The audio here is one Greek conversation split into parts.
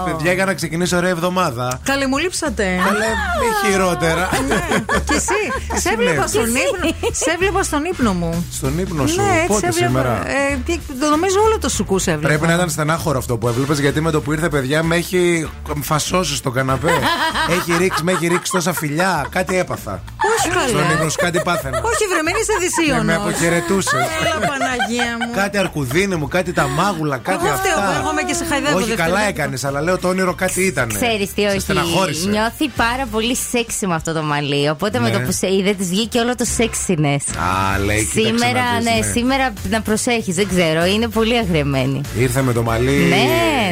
Έτσι, παιδιά, για να ξεκινήσει ωραία εβδομάδα. Καλή μου λείψατε. Αλλά μη χειρότερα. Και εσύ. Σε έβλεπα στον ύπνο. Σε έβλεπα στον ύπνο μου. Στον ύπνο σου, Ναι, έτσι πότε έβλεπα. σήμερα; Ε, τι- το νομίζω όλο το σουκού σε έβλεπα. Πρέπει να ήταν στενάχωρο αυτό που έβλεπες γιατί με το που ήρθε παιδιά με έχει φασώσει στο καναπέ. έχει ρίξει, με έχει ρίξει τόσα φιλιά. Κάτι έπαθα. Όχι Στον ύπνο καλά. σου κάτι πάθαινα. Όχι, βρεμένη σε Και δυσίωνος. με αποχαιρετούσες. Έλα, Παναγία μου. κάτι αρκουδίνη μου, κάτι τα μάγουλα, κάτι Εγώ φταίω που αυτά. έρχομαι και σε χαϊδεύω Όχι, καλά δευτερόλεπτα. έκανες, αλλά λέω το όνειρο κάτι ήταν. Ξέρεις τι, Σε όχι. στεναχώρησε. Νιώθει πάρα πολύ σεξι με αυτό το μαλλί. Οπότε με Ναι. το που σε είδε, της βγήκε όλο το sexiness. Α, λέει, κοίταξε Σήμερα, να δεις, ναι, σήμερα να προσέχεις, δεν ξέρω. Είναι πολύ αγρεμένη. Ήρθε με το μαλλί Ναι,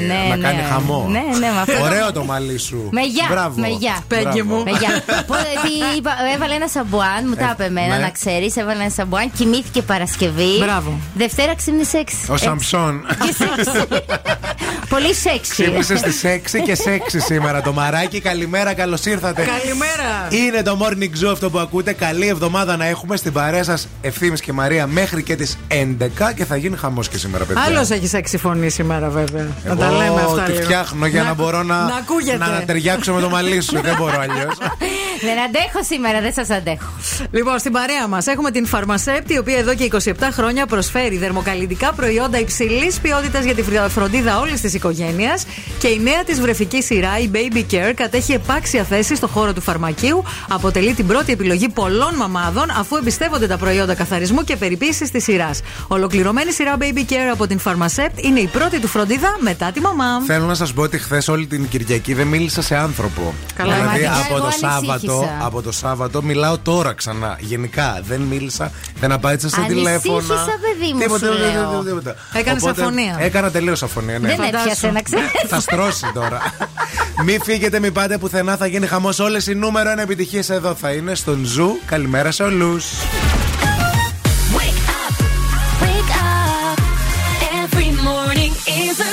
ναι, να ναι. κάνει χαμό. Ναι, ναι, με αυτό. Ωραίο το μαλλί σου. Με γεια, Μπράβο. με γεια. Πέγγι Μπράβο. μου. Με γεια. Οπότε, τι είπα, έβαλε ένα σαμπουάν, μου τα Ε, είπε εμένα, ναι. να ξέρεις. Έβαλε ένα σαμπουάν, κοιμήθηκε Παρασκευή. Μπράβο. Δευτέρα ξύπνησε σεξ. Ο Σαμψόν. Και σεξ. Πολύ σεξι. Ξύπνησε στις 6 και 6 σήμερα το μαράκι. Καλημέρα, καλώς ήρθατε. Καλημέρα. Είναι το morning zoo αυτό που ακούτε. Καλή εβδομάδα να έχουμε στην παρέα σας ευθύνη και Μαρία μέχρι και τις 11 και θα γίνει χαμός και σήμερα, παιδιά. Άλλος έχει έξι φωνή σήμερα, βέβαια. Εγώ Να τα λέμε αυτά. τη λίγο. φτιάχνω για να, μπορώ να, Να ακούγεται. να αναταιριάξω με το μαλλί σου. Δεν μπορώ αλλιώς. Δεν αντέχω σήμερα, δεν σας αντέχω. Λοιπόν, στην παρέα μας έχουμε την Φαρμασέπτη, η οποία εδώ και 27 χρόνια προσφέρει δερμοκαλλιντικά προϊόντα υψηλής ποιότητας για τη φρυ- φροντίδα όλης της οικογένειας. Και η νέα της βρεφική σειρά, η Baby Care, κατέχει επάξια θέση στο χώρο του φαρμακείου. Αποτελεί την πρώτη επιλογή πολλών μαμάδων, αφού εμπιστεύονται τα προϊόντα καθαρισμού και περιποίησης της σειράς. Ολοκληρωμένη σειρά Baby Care από την Φαρμασέπτ είναι η πρώτη του φροντίδα μετά τη μαμά. Θέλω να σας πω ότι χθες όλη την Κυριακή δεν μίλησα σε άνθρωπο. Καλά, δηλαδή πραγματικά, από εγώ το, Σάββατο, ανησύχησα. από το Σάββατο μιλάω τώρα ξανά. Γενικά δεν μίλησα, δεν απάντησα σε Ανησύχησα, τηλέφωνα. παιδί μου, Τίποτα, σου τίποτα, λέω. τίποτα, τίποτα. Έκανες Οπότε, αφωνία. Έκανα τελείως αφωνία, ναι. Δεν Φαντάσου. έπιασε να ξέρεις. Θα στρώσει τώρα. Μην φύγετε, μην πάτε πουθενά, θα γίνει χαμός. Όλες οι νούμερο ένα επιτυχίες εδώ θα είναι στον Zoo. Καλημέρα σε όλους. Wake up, wake up. Every morning is a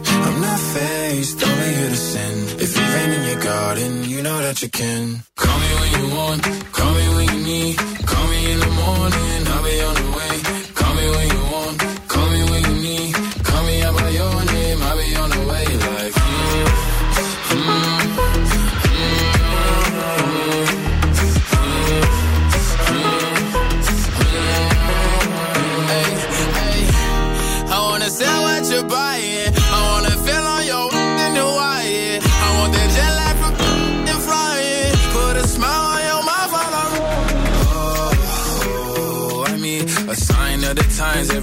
I'm not faced, only here to sin. If you rain in your garden, you know that you can. Call me when you want, call me when you need. Call me in the morning,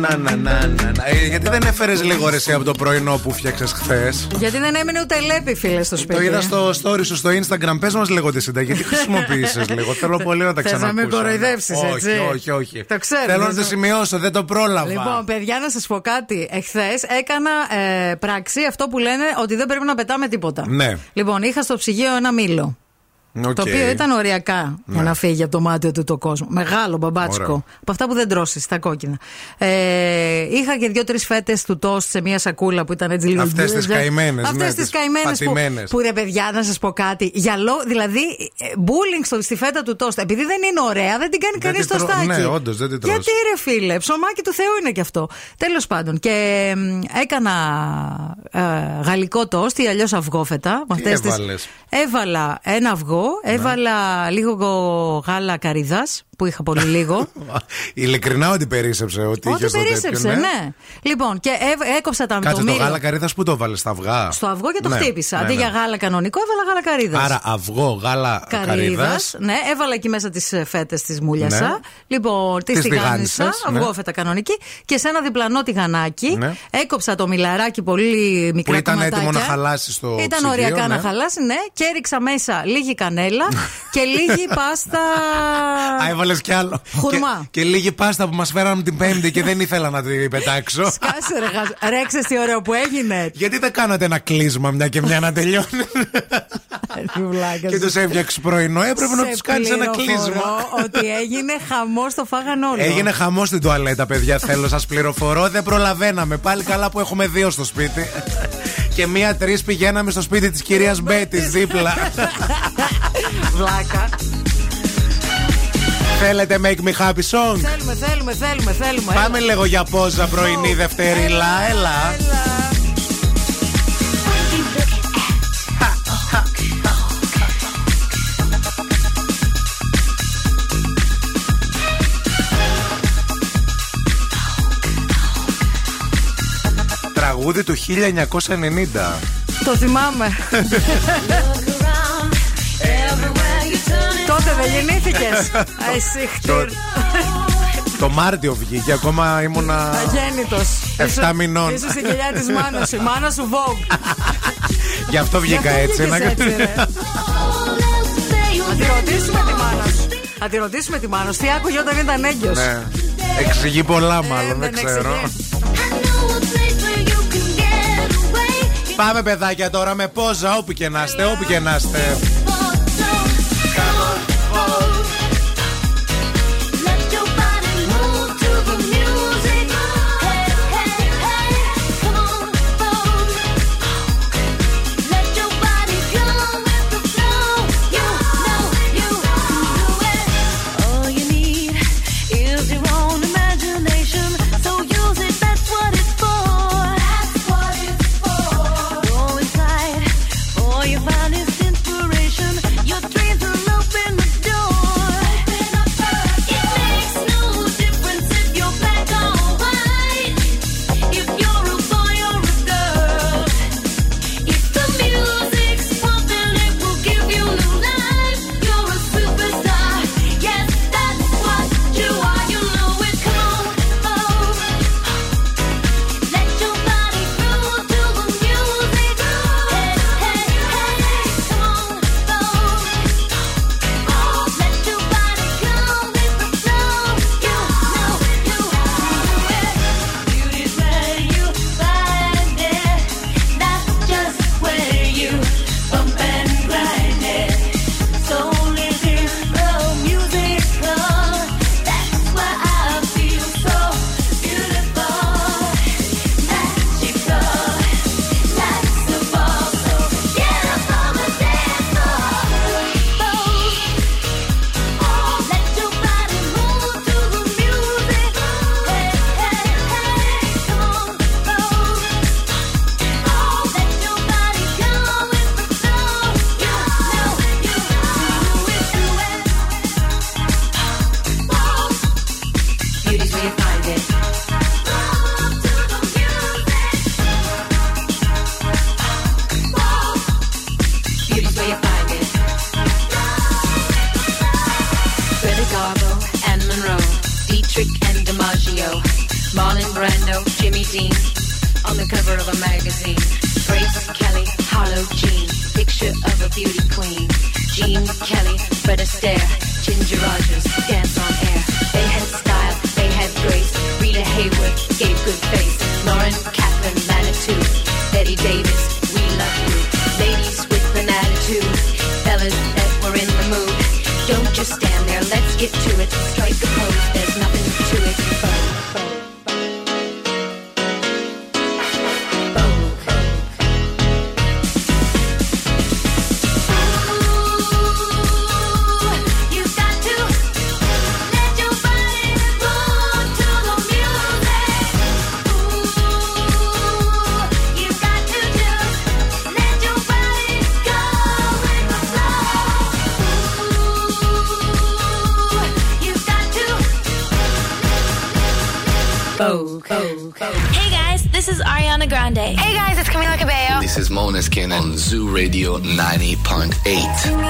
Να, να, να, να, να, να. Ε, γιατί δεν έφερες λίγο ρε εσύ από το πρωινό που φτιάξες χθες; Γιατί δεν έμεινε ούτε λέπι, φίλε, στο σπίτι. Το είδα στο story σου στο Instagram. Πες μας λίγο τη συνταγή. Τι χρησιμοποίησες λίγο. Θέλω πολύ να τα Θες να ξανακούσω. με κοροϊδεύσεις, έτσι; Όχι, όχι, όχι. Το ξέρω, Θέλω να δεν το το- σημειώσω. Δεν το πρόλαβα. Λοιπόν, παιδιά, να σας πω κάτι. Εχθές έκανα ε, πράξη αυτό που λένε ότι δεν πρέπει να πετάμε τίποτα. Ναι. Λοιπόν, είχα στο ψυγείο ένα μήλο. Οκ. Το οποίο ήταν οριακά για να φύγει από το μάταιο τούτο κόσμο. Μεγάλο μπαμπάτσικο. Ωραίο. Από αυτά που δεν τρως εσύ, τα κόκκινα. Ε, είχα και δύο-τρεις φέτες του τόστ σε μια σακούλα που ήταν έτσι λίγο. Αυτές τις καημένες, Αυτές ναι, τις τις καημένες που, πατημένες. που ρε παιδιά, να σας πω κάτι. Για λό, δηλαδή, μπούλινγκ στη φέτα του τόστ. Επειδή δεν είναι ωραία, δεν την κάνει Δεν κανείς τη τρώ- τοστάκι. ναι, όντως, δεν την τρως. Γιατί ρε φίλε, ψωμάκι του Θεού είναι και αυτό. Τέλος πάντων. Και μ, έκανα ε, γαλλικό τόστ ή αλλιώς αυγόφετα. με Τι αυτές τις- έβαλες; Έβαλα ένα αυγό, έβαλα λίγο γάλα καρύδας που είχα πολύ λίγο. Ειλικρινά ότι περίσεψε. Ότι, Ό,τι είχες το τέτοιο, περίσσεψε, ναι. Λοιπόν, και έβ- έκοψα τα Κάτσε το το μήλο γάλα καρύδας που το βάλες στα αυγά. στο αυγό και το Ναι, χτύπησα. ναι, Αντί ναι. για γάλα κανονικό, έβαλα γάλα καρύδας. Άρα αυγό, γάλα καρύδας. Καρύδας. Ναι, έβαλα εκεί μέσα τις φέτες τη μούλιασα. Ναι. Λοιπόν, τις Τις τηγάνισα. τηγάνισες, ναι. Αυγόφετα κανονική. Και σε ένα διπλανό τηγανάκι Ναι. έκοψα το μιλαράκι πολύ μικρά Που ήταν κομματάκια. έτοιμο να χαλάσει στο Ήταν ψυγείο, οριακά ναι. να χαλάσει, ναι. Και έριξα μέσα λίγη κανέλα και λίγη πάστα. Α, έβαλε κι άλλο. Χουρμά. Και, και λίγη πάστα που μας φέραν την Πέμπτη και δεν ήθελα να την πετάξω. Σκάσε ρε, γαζ- ρε, ξέρεις τι ωραίο που έγινε. Γιατί δεν κάνατε ένα κλείσμα μια και μια να τελειώνει. και τους έφτιαξες πρωινό. Έπρεπε να Σε τους κάνεις ένα κλείσμα. πληροφορώ ότι έγινε χαμό, το φάγαν όλο. Έγινε χαμό στην τουαλέτα, παιδιά. Θέλω, σας πληροφορώ. Δεν προλαβαίναμε. Πάλι καλά που έχουμε δύο στο σπίτι. Και μία-τρεις πηγαίναμε στο σπίτι της κυρίας Μπέτης δίπλα. Βλάκα. Θέλετε make me happy song; Θέλουμε, θέλουμε, θέλουμε, θέλουμε. Πάμε λίγο για πόζα πρωινή Δευτερίλα. Έλα. Τραγούδι του 1990. Το θυμάμαι. γεννήθηκε. Εσύ το Μάρτιο βγήκε, ακόμα ήμουνα. Αγέννητος. 7 μηνών. Είσαι στην κοιλιά της μάνας σου. Η μάνα σου Vogue. Γι' αυτό βγήκα έτσι. Να τη ρωτήσουμε τη μάνα σου. Να τη ρωτήσουμε τη μάνα σου. Τι άκουγε όταν ήταν έγκυος; Ναι. Εξηγεί πολλά, ε, μάλλον. Δεν ξέρω. Πάμε παιδάκια τώρα με πόζα όπου και να είστε, όπου και να είστε. eight.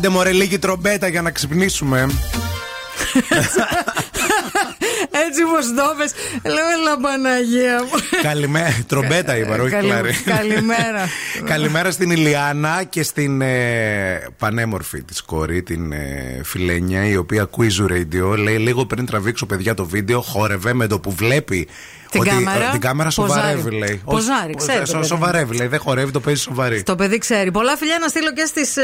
Άντε μωρέ λίγη τρομπέτα για να ξυπνήσουμε. Έτσι πω το πες, Λέω, έλα Παναγία μου. Καλημέρα. Τρομπέτα είπα, όχι Καλη- κλάρι. Καλημέρα. Καλημέρα στην Ηλιάνα και στην ε, πανέμορφη της κόρη, την ε, Φιλένια, η οποία ακούει Zoo Radio. Λέει λίγο πριν τραβήξω παιδιά το βίντεο, χόρευε με το που βλέπει. Την ότι, κάμερα, ε, την κάμερα σοβαρεύει, ποζάρει. λέει. Ποζάρει, Όχι, ξέρετε, σο- παιδί. Σοβαρεύει, λέει. Δεν χορεύει, το παίζει σοβαρή. Το παιδί ξέρει. Πολλά φιλιά να στείλω και στις ε,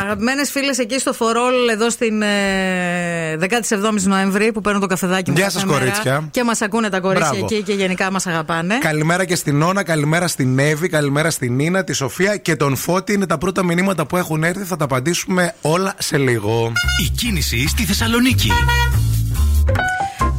αγαπημένες φίλες εκεί στο Φορόλ, εδώ στην ε, 17η Νοέμβρη, που παίρνουν το καφεδάκι μου. Γεια κάθε σας, μέρα κορίτσια. Και μας ακούνε τα κορίτσια Μπράβο. εκεί και γενικά μας αγαπάνε. Καλημέρα και στην Όνα, καλημέρα στην Εύη, καλημέρα στην Νίνα, τη Σοφία και τον Φώτη. Είναι τα πρώτα μηνύματα που έχουν έρθει. Θα τα απαντήσουμε όλα σε λίγο. Η κίνηση στη Θεσσαλονίκη.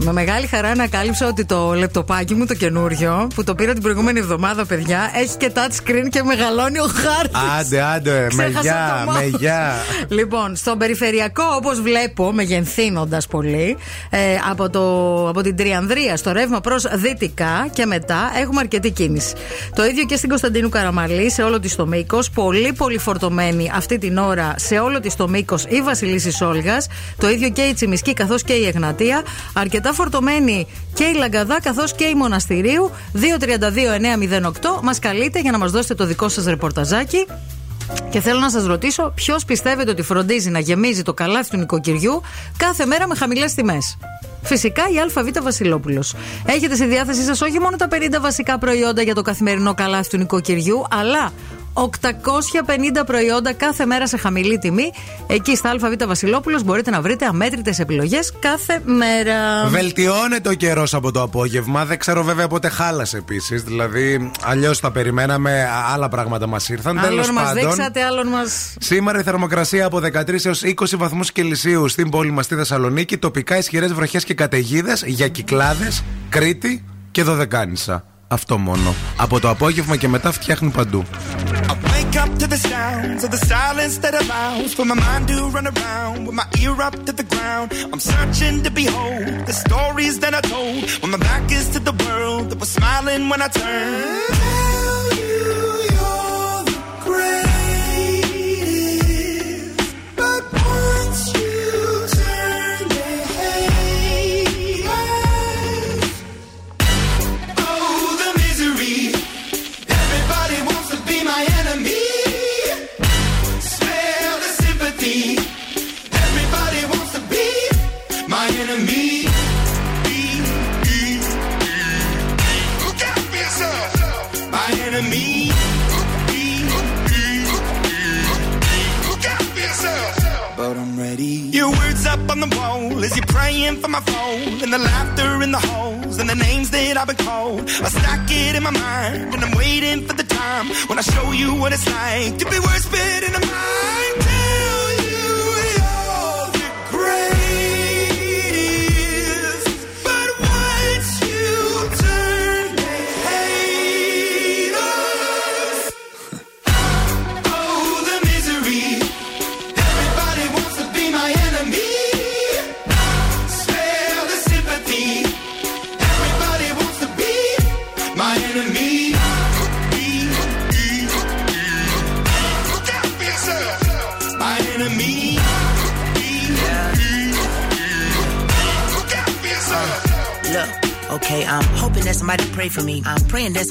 Με μεγάλη χαρά ανακάλυψα ότι το λεπτοπάκι μου το καινούριο, που το πήρα την προηγούμενη εβδομάδα, παιδιά, έχει και touch screen και μεγαλώνει ο χάρτης. Άντε, άντε, με Ξέχασα γεια, το με mouse. γεια. Λοιπόν, στον περιφερειακό, όπως βλέπω, μεγενθύνοντας πολύ, ε, από, το, από την Τριανδρία στο ρεύμα προς δυτικά και μετά έχουμε αρκετή κίνηση. Το ίδιο και στην Κωνσταντίνου Καραμαλή, σε όλο της το μήκος. Πολύ, πολύ φορτωμένη αυτή την ώρα σε όλο της το μήκος η Βασιλίση Όλγας. Το ίδιο και η Τσιμισκή καθώς και η Εγνατία. Αρκετά φορτωμένη και η Λαγκαδά καθώς και η Μοναστηρίου. 232-908 μας καλείτε για να μας δώσετε το δικό σας ρεπορταζάκι. Και θέλω να σας ρωτήσω, ποιος πιστεύετε ότι φροντίζει να γεμίζει το καλάθι του νοικοκυριού κάθε μέρα με χαμηλές τιμές; Φυσικά η ΑΒ Βασιλόπουλος. Έχετε στη διάθεσή σας όχι μόνο τα 50 βασικά προϊόντα για το καθημερινό καλάθι του νοικοκυριού, αλλά 850 προϊόντα κάθε μέρα σε χαμηλή τιμή. Εκεί στα ΑΒ Βασιλόπουλος μπορείτε να βρείτε αμέτρητες επιλογές κάθε μέρα. Βελτιώνεται ο καιρός από το απόγευμα. Δεν ξέρω βέβαια πότε χάλασε επίσης. Δηλαδή, αλλιώς τα περιμέναμε, άλλα πράγματα μας ήρθαν. Τέλος Άλλον μας πάντων. δείξατε, άλλον μα. Σήμερα η θερμοκρασία από 13 έως 20 βαθμούς Κελσίου στην πόλη μας στη Θεσσαλονίκη. Τοπικά ισχυρές βροχές και καταιγίδες για Κυκλάδες, Κρήτη και Δωδεκάνησα. Αυτό μόνο. Από το απόγευμα και μετά φτιάχνουν παντού.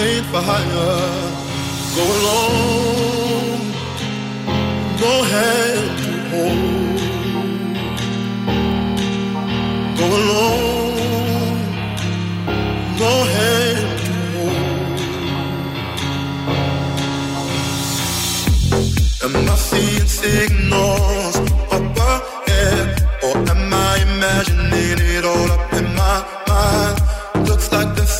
flame for hire. Go alone, go ahead to home. Go alone, go ahead to home. Am I seeing signals?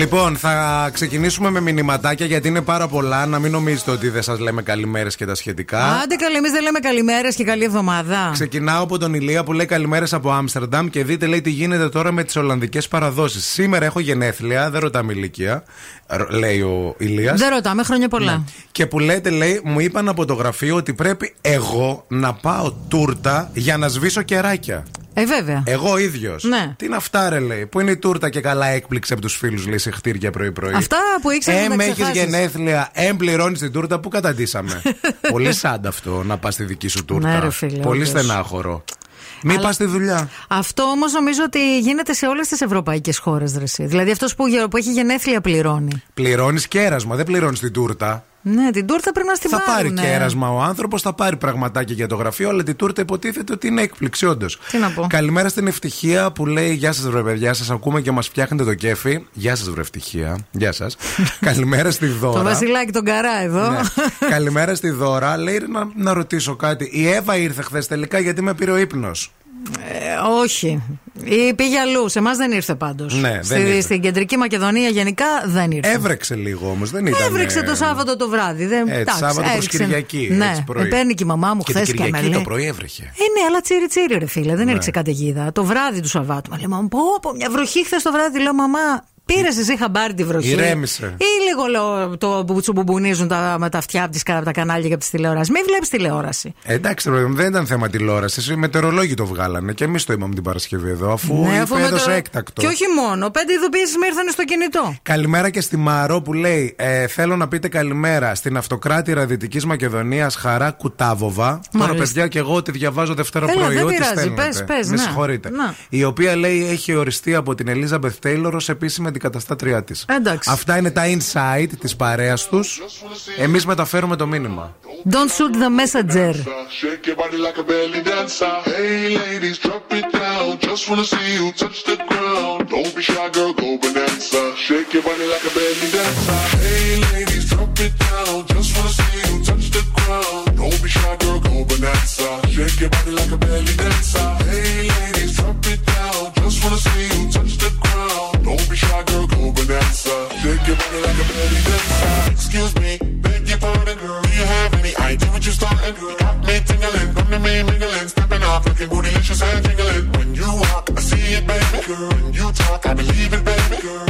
Λοιπόν, θα ξεκινήσουμε με μηνυματάκια γιατί είναι πάρα πολλά. Να μην νομίζετε ότι δεν σας λέμε καλημέρες και τα σχετικά. Άντε καλή, εμείς δεν λέμε καλημέρες και καλή εβδομάδα. Ξεκινάω από τον Ηλία που λέει καλημέρες από Άμστερνταμ και δείτε λέει τι γίνεται τώρα με τις Ολλανδικές παραδόσεις. Σήμερα έχω γενέθλια, δεν ρωτάμε ηλικία, ρ- λέει ο Ηλίας. Δεν ρωτάμε, χρόνια πολλά. Ναι. Και που λέτε, λέει, μου είπαν από το γραφείο ότι πρέπει εγώ να πάω τούρτα για να σβήσω κεράκια. Ε, βέβαια. Εγώ ίδιος. Ναι. Τι είναι αυτά, ρε, λέει. Πού είναι η τούρτα και καλά έκπληξε από τους φίλους, λέει, σε χτύρια πρωί-πρωί. Αυτά που ήξερε να Εμ τα έχεις ξεχάσεις. γενέθλια, εμ πληρώνεις την τούρτα που καταντήσαμε; Πολύ σάντα αυτό να πας στη δική σου τούρτα. Ναι, ρε, φίλε, Πολύ όντως. στενάχωρο. Μην Αλλά- πας στη δουλειά. Αυτό όμως νομίζω ότι γίνεται σε όλες τις ευρωπαϊκές χώρες, Δρεσί. Δηλαδή αυτός που, γε- που έχει γενέθλια πληρώνει. Πληρώνεις κέρασμα, δεν πληρώνεις την τούρτα. Ναι, την τούρτα πρέπει να στην θα πάρει πάρουνε. κέρασμα ο άνθρωπος, θα πάρει πραγματάκι για το γραφείο, αλλά την τούρτα υποτίθεται ότι είναι έκπληξη, όντως. Τι να πω. Καλημέρα στην ευτυχία που λέει Γεια σας, βρε παιδιά, σας ακούμε και μας φτιάχνετε το κέφι. Γεια σας, βρε ευτυχία. Γεια σας. Καλημέρα στη Δώρα. Το Βασιλάκι τον καρά εδώ. Ναι. Καλημέρα στη Δώρα. Λέει να, να ρωτήσω κάτι. Η Εύα ήρθε χθες τελικά γιατί με πήρε ο ύπνος. Ε, όχι. Ή πήγε αλλού. Σε εμάς δεν ήρθε πάντως. Ναι, δεν ήρθε. Στην κεντρική Μακεδονία γενικά δεν ήρθε. Έβρεξε λίγο όμως, δεν ήταν. Έβρεξε το Σάββατο το βράδυ. Δεν, Έτσι, εντάξει, Σάββατο προς έριξε. Κυριακή, Ναι, έτσι, πρωί. με παίρνει και η μαμά μου Και χθες την και με Κυριακή λέει. το πρωί έβρεχε. Ε, ναι, αλλά τσίρι τσίρι, ρε φίλε. Δεν Ναι. έριξε καταιγίδα. Το βράδυ του Σαββάτου. Μα λέει, μαμά, πω, πω, μια βροχή χθες το βράδυ. Λέω, μαμά, πήρες εσύ χαμπάρι τη βροχή; Ηρέμησε. Ή λίγο λέω, το που τσουμπουμπουνίζουν τα, με τα αυτιά από, τις, από τα κανάλια και από τις τηλεόραση. Μην βλέπεις τηλεόραση. Ε, Εντάξει, ρε παιδί μου, δεν ήταν θέμα τηλεόρασης. Οι μετεωρολόγοι το βγάλανε και εμείς το είπαμε την Παρασκευή εδώ, αφού Ναι, είπε, αφού με έδωσε το- έκτακτο. Και όχι μόνο. Πέντε ειδοποιήσεις με ήρθαν στο κινητό. Καλημέρα και στη Μαρό που λέει: ε, Θέλω να πείτε καλημέρα στην αυτοκράτηρα Δυτική Μακεδονίας Χαρά Κουτάβοβα. Τώρα, Μάλιστα. παιδιά, και εγώ τη διαβάζω Δευτέρα Έλα, πρωί. δεν ό,τι πειράζει. στέλνετε. Πες, πες, Με να. συγχωρείτε. Να. Η οποία λέει έχει οριστεί από την Ελίζαμπεθ Τέιλορ ως επίσημη αντικαταστάτριά τη. Εντάξει. Αυτά είναι τα inside τη παρέα του. Εμεί μεταφέρουμε το μήνυμα. Don't shoot the messenger. Shake your body like a belly dancer. Hey ladies, drop it down. Just wanna see you touch the ground. Don't be shy, girl, go bonanza. Shake your body like a belly dancer. Hey ladies, drop it down. Just wanna see you touch the ground. Don't be shy, girl, go Vanessa. Shake your body like a belly dancer. Excuse me, beg your pardon, girl. Do you have any idea what you're starting, girl? Got me tingling, come to me mingling, stepping off, looking bootylicious and jingling. When you walk, I see it, baby, girl. When you talk, I believe it, baby, girl.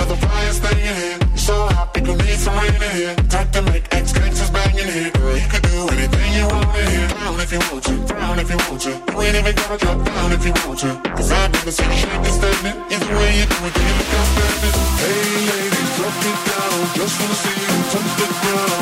The flyest thing in here. You're so hot, people need some rain in here. Type to make ex gangsters bang here. Girl, you could do anything you want in here. Down if you want to, down if you want to. You ain't even gotta drop down if you want to. Cause I've never seen shake and standing. Either way you do it, you look outstanding. Hey ladies, drop it down. Just wanna see you touch the ground.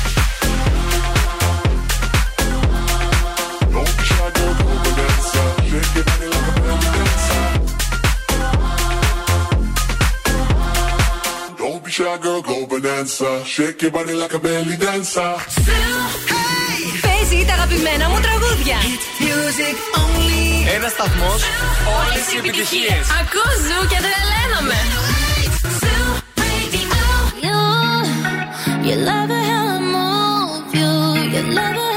Don't be shy, girl, go bonanza. Shake your body like a belly dancer. Παίζει τα αγαπημένα μου τραγούδια. Music only. Ένα σταθμό, όλε οι επιτυχίε. Ακούς ζου και τρελαίνομαι. You love it how I move you. You love it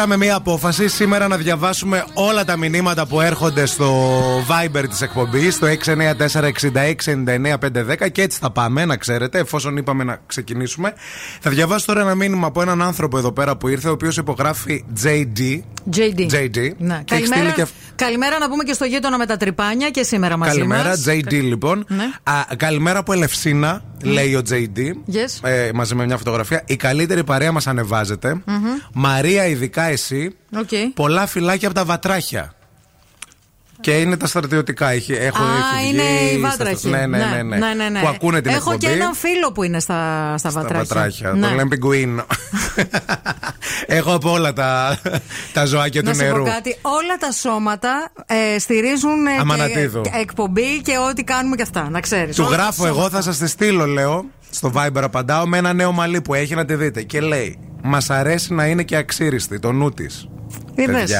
Πήραμε μία απόφαση σήμερα να διαβάσουμε όλα τα μηνύματα που έρχονται στο Viber της εκπομπής στο 694-6699-510 και έτσι θα πάμε να ξέρετε εφόσον είπαμε να ξεκινήσουμε. Θα διαβάσω τώρα ένα μήνυμα από έναν άνθρωπο εδώ πέρα που ήρθε ο οποίος υπογράφει JD. JD. JD. Ναι. Και έχει στείλει Καλημέρα, και καλημέρα να πούμε και στο γείτονα με τα τρυπάνια και σήμερα μαζί Καλημέρα, μας. JD λοιπόν. Ναι. Α, καλημέρα από Ελευσίνα, λέει ο JD. Yes. Ε, μαζί με μια φωτογραφία. Η καλύτερη παρέα μας ανεβάζεται. Μμμ. Μαρία, ειδικά εσύ. Οκ. Πολλά φυλάκια από τα βατράχια. Και είναι τα στρατιωτικά. Έχει, έχω, Α, έχει είναι βγει η στα- βάτραχη. Ναι, ναι, ναι, ναι. ναι, ναι, ναι. Που ακούνε την Έχω εκπομπή. και έναν φίλο που είναι στα, στα, Τα βατράχια. βατράχια. Ναι. Τον λέμε πιγκουίνο. Έχω από όλα τα, τα ζωάκια Να του σου πω νερού. κάτι, όλα τα σώματα ε, στηρίζουν ε, Αμανατίδου. και, εκπομπή και ό,τι κάνουμε και αυτά, να ξέρεις. Του Όλα τα γράφω εγώ, σώματα. θα σας τη στείλω, λέω. Στο Viber απαντάω με ένα νέο μαλλί που έχει να τη δείτε. Και λέει: Μας αρέσει να είναι και αξίριστη, το νου της. Είδες;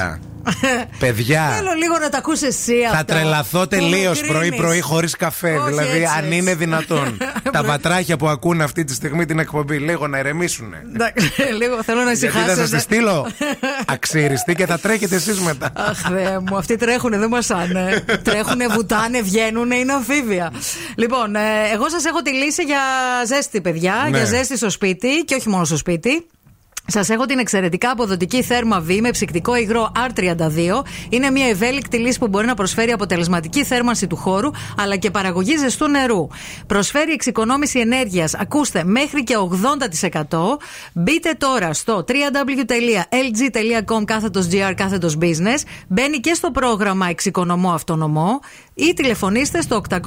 Παιδιά. Παιδιά. Θέλω λίγο να τα ακούσει εσύ Θα αυτά. τρελαθώ Που τελείως με πρωί-πρωί κρίνεις. χωρίς καφέ. Όχι, δηλαδή, έτσι, αν έτσι. είναι δυνατόν. τα βατράχια που ακούνε αυτή τη στιγμή την εκπομπή, λίγο να ηρεμήσουν. Εντάξει, λίγο θέλω να Γιατί ησυχάσετε. θα σα τη στείλω αξίριστη και θα τρέχετε εσείς μετά. Αχ, Θεέ μου, αυτοί τρέχουνε, δεν μασάνε. τρέχουνε, βουτάνε, βγαίνουνε, είναι αμφίβια. Λοιπόν, ε, εγώ σας έχω τη λύση για ζέστη, παιδιά. Ναι. Για ζέστη στο σπίτι και όχι μόνο στο σπίτι. Σας έχω την εξαιρετικά αποδοτική θέρμα V με ψυκτικό υγρό R32. Είναι μια ευέλικτη λύση που μπορεί να προσφέρει αποτελεσματική θέρμανση του χώρου αλλά και παραγωγή ζεστού νερού. Προσφέρει εξοικονόμηση ενέργειας, ακούστε, μέχρι και 80%. Μπείτε τώρα στο www.lg.com κάθετος GR κάθετος business. Μπαίνει και στο πρόγραμμα Εξοικονομώ Αυτονομώ ή τηλεφωνήστε στο 801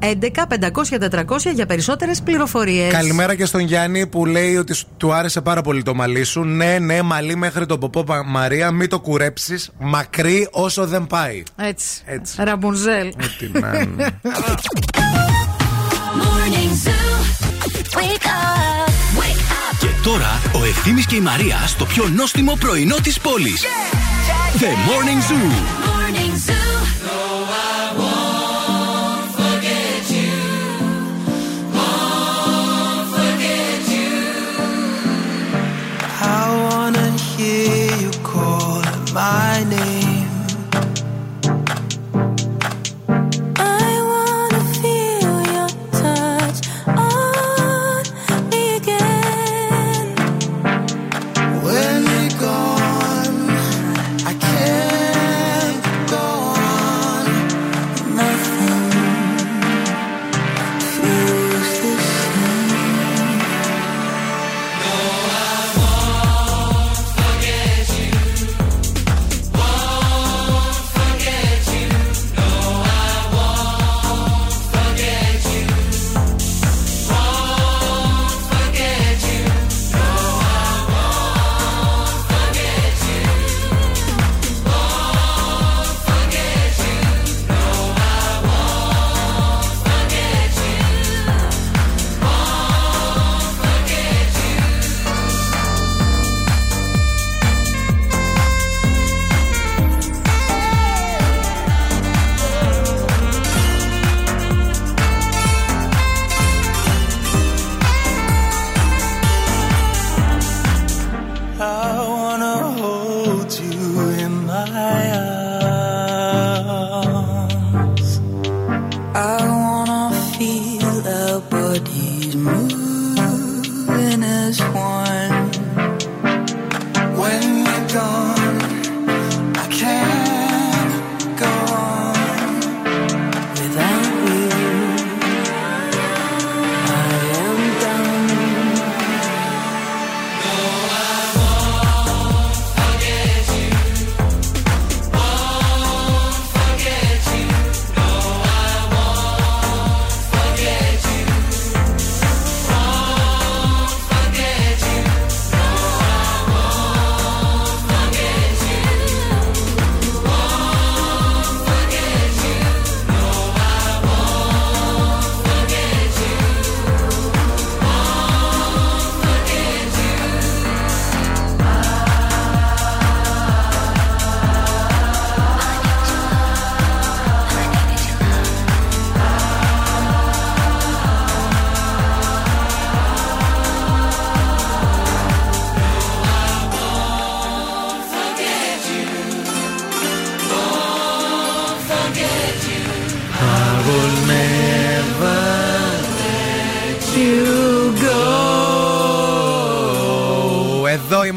11 500 400 για περισσότερε πληροφορίε. Καλημέρα και στον Γιάννη που λέει ότι σου- του άρεσε πάρα πολύ το μαλλί σου. Ναι, ναι, μαλλί μέχρι το ποπό Πα- Μαρία, μην το κουρέψεις. Μακρύ όσο δεν πάει. Έτσι. Έτσι. Ραμπουνζέλ. Ό,τι να είναι. Morning Zoo. Wake up. Wake up. Και τώρα ο Ευθύμης και η Μαρία στο πιο νόστιμο πρωινό της πόλης. The Morning Zoo. Morning Zoo. Bye.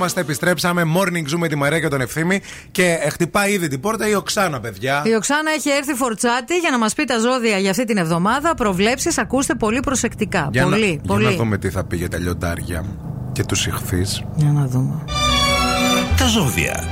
Είμαστε, επιστρέψαμε. Morning Zoom με τη Μαρία και τον Ευθύμη. Και ε, χτυπάει ήδη την πόρτα η Οξάνα, παιδιά. Η Οξάνα έχει έρθει φορτσάτη για να μας πει τα ζώδια για αυτή την εβδομάδα. Προβλέψεις, ακούστε πολύ προσεκτικά. Για πολύ, να, πολύ. για να δούμε τι θα πει για τα λιοντάρια και τους ηχθείς. Για να δούμε. Τα ζώδια.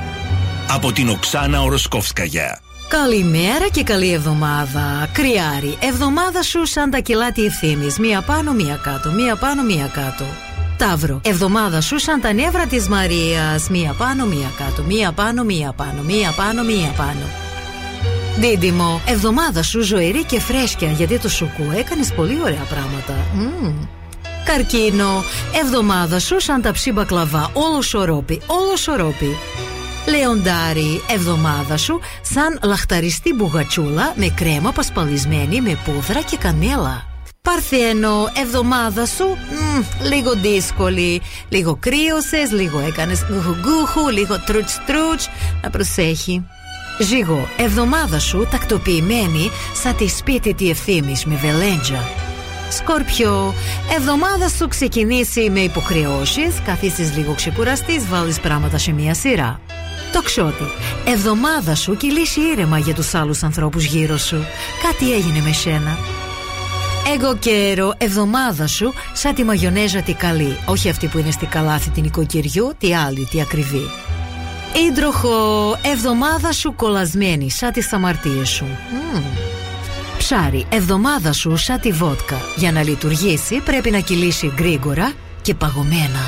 Από την Οξάνα Οροσκόφσκαγια. Καλημέρα και καλή εβδομάδα. Κρυάρι, εβδομάδα σου σαν τα κιλάτι ευθύνης. Μία πάνω, μία κάτω, μία πάνω, μία κάτω. Ταύρο, εβδομάδα σου σαν τα νεύρα της Μαρίας. Μία πάνω, μία κάτω, μία πάνω, μία πάνω, μία πάνω, μία πάνω. Δίδυμο, εβδομάδα σου ζωηρή και φρέσκια γιατί το σουκού έκανες πολύ ωραία πράγματα. Μμμ. Καρκίνο, εβδομάδα σου σαν τα ψήμπα κλαβά, όλο σωρόπι, όλο σωρόπι. Λεοντάρι, εβδομάδα σου σαν λαχταριστή μπουγατσούλα με κρέμα πασπαλισμένη με πούδρα και κανέλα. Παρθένο, εβδομάδα σου μμ, λίγο δύσκολη. Λίγο κρύωσες, λίγο έκανες γκουχου, λίγο τρούτς τρούτς. Να προσέχει. Ζήγο, εβδομάδα σου τακτοποιημένη σαν τη σπίτι τη ευθύνη με βελέντζα. Σκόρπιο, εβδομάδα σου ξεκινήσει με υποχρεώσεις, καθίσεις λίγο ξεκουραστής, βάλεις πράγματα σε μία σειρά. Τοξότη, εβδομάδα σου κυλήσει ήρεμα για τους άλλους ανθρώπους γύρω σου. Κάτι έγινε με σένα. Εγώ καιρό, εβδομάδα σου σαν τη μαγιονέζα τη καλή. Όχι αυτή που είναι στη καλάθη την οικοκυριού, τη άλλη, τη ακριβή. Ήντροχο, εβδομάδα σου κολλασμένη σαν τις αμαρτίες σου. Μμμ. Ψάρι, εβδομάδα σου σαν τη βότκα. Για να λειτουργήσει πρέπει να κυλήσει γρήγορα και παγωμένα.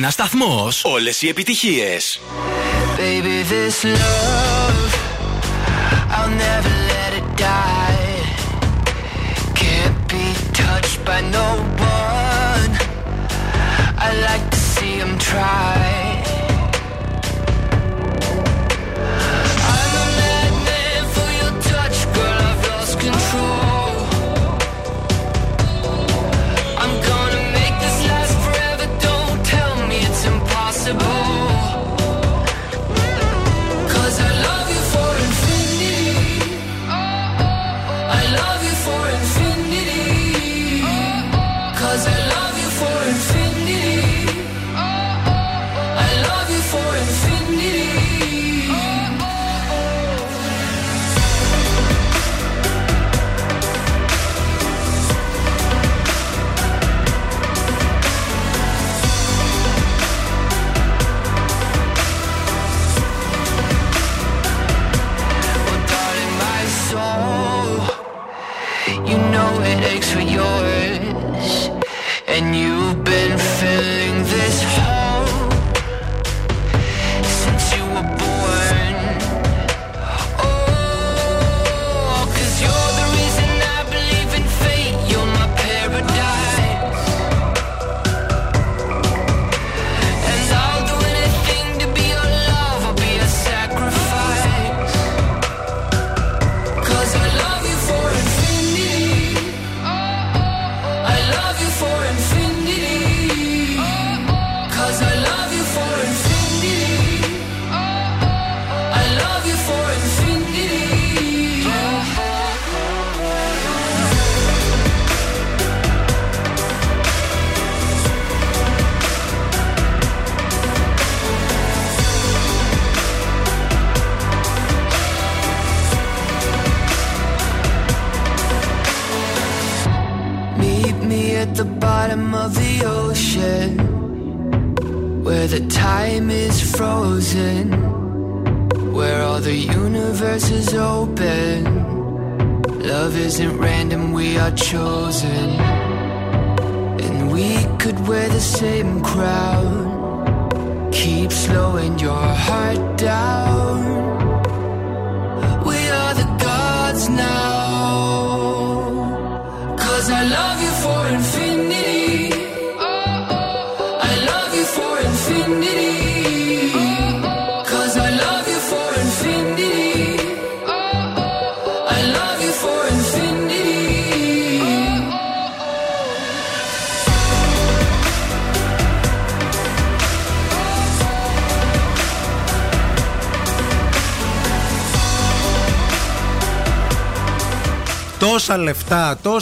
Ένα σταθμό. Όλε οι επιτυχίε. Baby, this love, I'll never let it die. Can't be touched by no one. I like to see him try.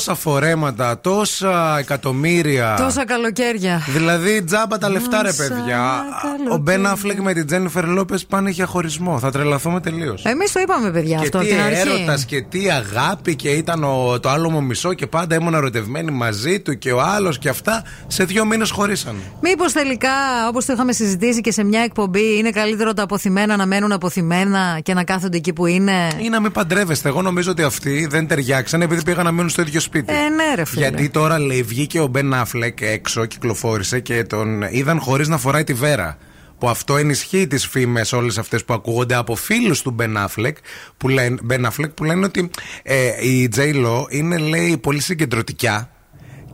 Τόσα φορέματα, τόσα εκατομμύρια. Τόσα καλοκαίρια. Δηλαδή τζάμπα τα λεφτά, ρε Τόσα παιδιά. καλοκαίρια. Ο Μπεν Αφλεκ με την Τζένιφερ Λόπες πάνε για χωρισμό. Θα τρελαθούμε τελείως. Εμείς το είπαμε, παιδιά, Και αυτό τι την αρχή. έρωτας και τι αγάπη και ήταν ο, το άλλο μου μισό και πάντα ήμουν ερωτευμένη μαζί του και ο άλλος και αυτά. Σε δύο μήνες χωρίσαν. Μήπως τελικά, όπως το είχαμε συζητήσει και σε μια εκπομπή, είναι καλύτερο τα αποθυμένα να μένουν αποθυμένα και να κάθονται εκεί που είναι; Ή να μην παντρεύεστε. Εγώ νομίζω ότι αυτοί δεν ταιριάξαν επειδή πήγαν να μείνουν στο ίδιο σπίτι. Ε, ναι, ρε φίλε. Γιατί τώρα λέει, βγήκε ο Μπεν Αφλεκ έξω, κυκλοφόρησε και τον είδαν χωρίς να φοράει τη βέρα. Που αυτό ενισχύει τις φήμες όλες αυτές που ακούγονται από φίλους του Μπεν Αφλεκ που λένε, Ben Affleck, που λένε ότι ε, η J. Lo είναι λέει πολύ συγκεντρωτικιά.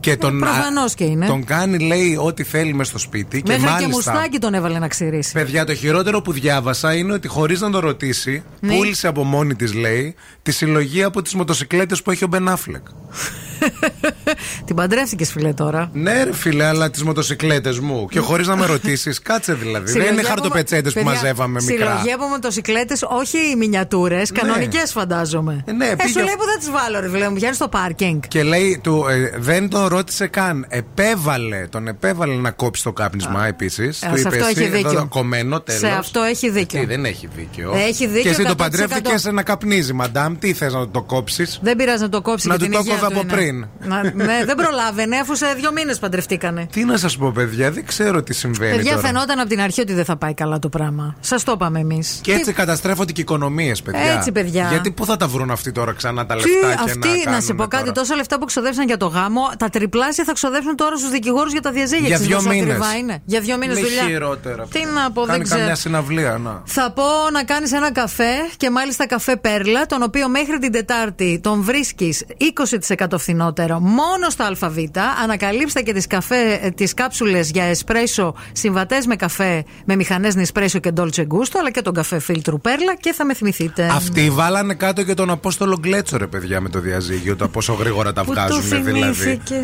Και τον, προφανώς και είναι. τον κάνει, λέει, ό,τι θέλει μες στο σπίτι. Μέχρι και και, μάλιστα, μουστάκι τον έβαλε να ξηρίσει. Παιδιά, το χειρότερο που διάβασα είναι ότι χωρίς να το ρωτήσει, Ναι. πούλησε από μόνη της, λέει, τη συλλογή από τις μοτοσυκλέτες που έχει ο Μπεν Αφλεκ. Την παντρεύτηκες, φίλε, τώρα. Ναι, ρε φίλε, αλλά τις μοτοσυκλέτες μου. Και χωρίς να με ρωτήσεις, κάτσε δηλαδή. Δεν Συλλογή είναι από- χαρτοπετσέτες που Παιδιά, μαζεύαμε μικρά. Συλλογή από μοτοσυκλέτες, όχι μινιατούρες, κανονικές φαντάζομαι. ναι, ε, πήγε- σου λέει που θα τις βάλω, ρε φίλε μου, πηγαίνεις στο πάρκινγκ. Και λέει, του, ε, δεν τον ρώτησε καν. Επέβαλε, τον επέβαλε να κόψει το κάπνισμα επίσης. σε αυτό έχει δίκιο. κομμένο τέλος. Σε αυτό έχει δίκιο. Τι, δεν έχει δίκιο. Έχει δίκιο Και εσύ το 100%. παντρεύτηκες να καπνίζει, μαντάμ. Τι θες να το κόψεις; Δεν πειράζει να το κόψει Να για του την το υγεία έκοβα του από είναι. πριν. Να- ναι, δεν προλάβαινε, αφού σε δύο μήνες παντρευτήκανε. Τι να σας πω, παιδιά, δεν ξέρω τι συμβαίνει. Παιδιά, τώρα. φαινόταν από την αρχή ότι δεν θα πάει καλά το πράγμα. Σας το είπαμε εμείς. Και έτσι καταστρέφονται και οι οικονομίες, παιδιά. Έτσι, παιδιά. Γιατί πού θα τα βρουν αυτοί τώρα ξανά τα Τι, λεφτά και αυτοί, να, να, σε κάνουνε πω κάτι, τώρα; τόσα λεφτά που ξοδέψαν για το γάμο, τα τριπλάσια θα ξοδέψουν τώρα στους δικηγόρους για τα διαζύγια. Για Ξέρεις δύο πόσο μήνες. ακριβά είναι. Για δύο μήνες Μη δουλειά. χειρότερα. Τι να πω, Κάνει δεν ξέρω. καμιά συναυλία, να. Θα πω να κάνεις ένα καφέ και μάλιστα καφέ Πέρλα, τον οποίο μέχρι την Τετάρτη τον βρίσκεις 20% φθηνότερο μόνο στο ΑΒ. Ανακαλύψτε και τις τις κάψουλες για εσπρέσο συμβατές με καφέ με μηχανές Νισπρέσο και Dolce Gusto, αλλά και τον καφέ φίλτρου Πέρλα και θα με θυμηθείτε. Αυτοί βάλανε κάτω και τον Απόστολο Γκλέτσο, ρε παιδιά, με το διαζύγιο. Το πόσο γρήγορα τα Πού το βγάζουν, δηλαδή.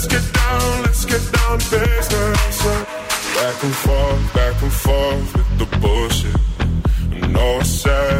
let's get down, let's get down to business. Back and forth, back and forth with the bullshit. I know I said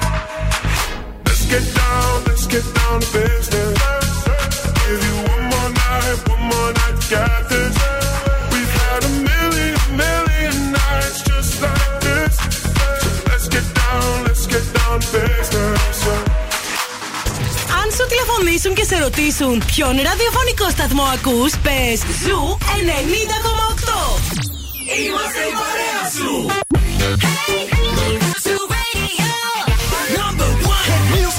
Let's get down, let's get down to business. Give you one more night, one more night to get this. We've had a million, million nights just like this. So let's get down, let's get down to business. Αν σου τηλεφωνήσουν και σε ρωτήσουν ποιον ραδιοφωνικό σταθμό ακούς, πες Ζου 90,8. Είμαστε η παρέα σου.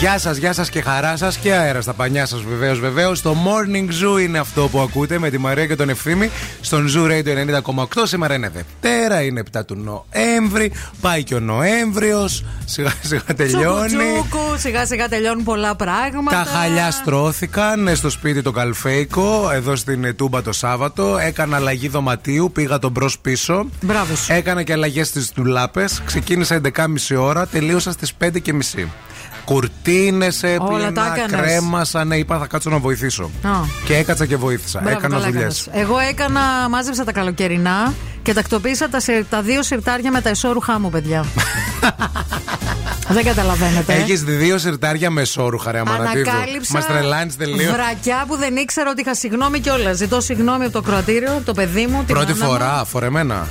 Γεια σας, γεια σας και χαρά σας και αέρα στα πανιά σας βεβαίως. Βεβαίως το Morning Zoo είναι αυτό που ακούτε με τη Μαρία και τον Ευθύμη στον Zoo Radio 90,8. Σήμερα είναι Δευτέρα, είναι 7 του Νοέμβρη. Πάει και ο Νοέμβριος. Σιγά σιγά τελειώνει. Τσούκου, σιγά σιγά τελειώνουν πολλά πράγματα. Τα χαλιά στρώθηκαν ε, στο σπίτι το Καλφέικο, εδώ στην ε, Τούμπα το Σάββατο. Έκανα αλλαγή δωματίου, πήγα τον μπρος πίσω. Μπράβο σου. Έκανα και αλλαγές στις ντουλάπες. Ξεκίνησα 11.30 ώρα, τελείωσα στις 5.30. Κουρτίνες Όλα τα έπλυνα, έκανες. κρέμασα. Ναι, είπα θα κάτσω να βοηθήσω. Α. Και έκατσα και βοήθησα. Μπράβο, Έκανα καλά δουλειές. έκανες. Εγώ έκανα, μάζεψα τα καλοκαιρινά και τακτοποίησα τα, σε- τα δύο σιρτάρια με τα εσώρουχά μου, παιδιά. Δεν καταλαβαίνετε. Έχεις δύο σιρτάρια με σόρουχα, ρε Αμανατίδου. Ανακάλυψα Μας τρελάνεις τελείως. βρακιά που δεν ήξερα ότι είχα συγγνώμη κιόλας. Ζητώ συγγνώμη από το κροατήριο, από το παιδί μου. την Πρώτη μάνα μου. φορά, φορεμένα.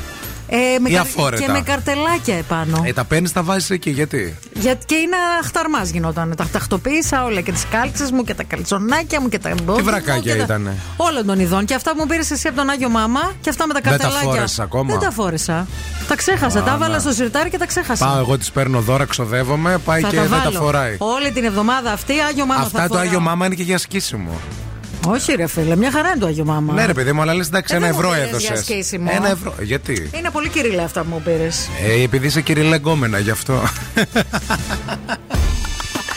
Ε, με Ή καρ- αφόρετα. Και με καρτελάκια επάνω. Ε, τα παίρνεις, τα βάζεις εκεί. Γιατί; Γιατί και είναι αχταρμάς γινόταν. Τα τακτοποίησα όλα και τις κάλτσες μου και τα καλτσονάκια μου και τα μπόδια. Τι μου βρακάκια και τα- ήτανε; Όλων των ειδών. Και αυτά που μου πήρες εσύ από τον Άγιο Μάμα και αυτά με τα Δεν τα καρτελάκια. φόρεσες ακόμα; Δεν τα φόρεσα. Τα ξέχασα. Τα έβαλα στο σιρτάρι και τα ξέχασα. Πάω εγώ, τη παίρνω δώρα, ξοδεύομαι, πάει θα και τα δεν τα βάλω. φοράει. Όλη την εβδομάδα αυτή Άγιο Μάμα θα Αυτά το φοράω. Άγιο Μάμα είναι και για σκίσιμο. Όχι, ρε φίλε, μια χαρά είναι το Άγιο Μάμα. Ναι, ρε παιδί μου, αλλά λες εντάξει, Ε, ένα δεν μου ευρώ πήρες έδωσες. για σκίσιμο. Ένα ευρώ. Γιατί; Είναι πολύ κυριλέ αυτά που μου πήρες. Ε, επειδή είσαι κυριλέ γκόμενα, γι' αυτό.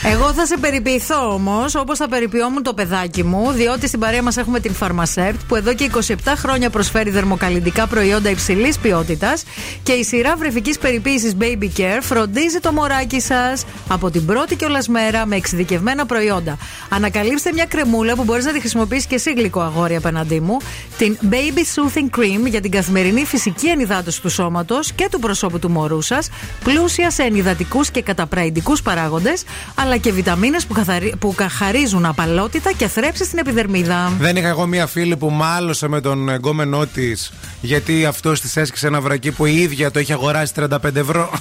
Εγώ θα σε περιποιηθώ όμως, όπως θα περιποιόμουν το παιδάκι μου, διότι στην παρέα μας έχουμε την Pharmacept που εδώ και 27 χρόνια προσφέρει δερμοκαλλιντικά προϊόντα υψηλής ποιότητας και η σειρά βρεφικής περιποίησης Baby Care φροντίζει το μωράκι σας από την πρώτη κιόλα μέρα με εξειδικευμένα προϊόντα. Ανακαλύψτε μια κρεμούλα που μπορείς να τη χρησιμοποιήσεις και εσύ γλυκό αγόρι απέναντί μου, την Baby Soothing Cream για την καθημερινή φυσική ενυδάτωση του σώματος και του προσώπου του μωρού σας, πλούσιας σε ενυδατικούς και καταπραϊντικούς παράγοντες, αλλά και βιταμίνες που, καθαρι- που καθαρίζουν απαλότητα και θρέψεις στην επιδερμίδα. Δεν είχα εγώ μία φίλη που μάλωσε με τον εγκόμενό της γιατί αυτός της έσκησε ένα βρακί που η ίδια το είχε αγοράσει 35 ευρώ.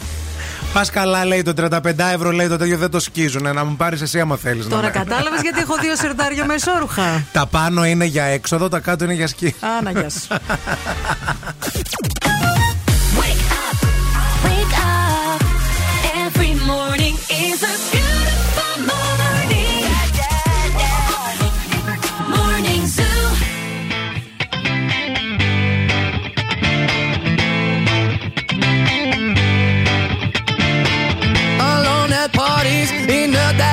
Πας καλά, λέει το 35 ευρώ, λέει το τέτοιο δεν το σκίζουν. Να μου πάρεις εσύ άμα θέλεις. Τώρα κατάλαβες γιατί έχω δύο σερτάρια με εσόρουχα. Τα πάνω είναι για έξοδο, τα κάτω είναι για σκι. Άνα, γεια σου.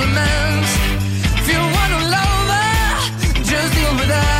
compliments. If you want a lover, just deal with us.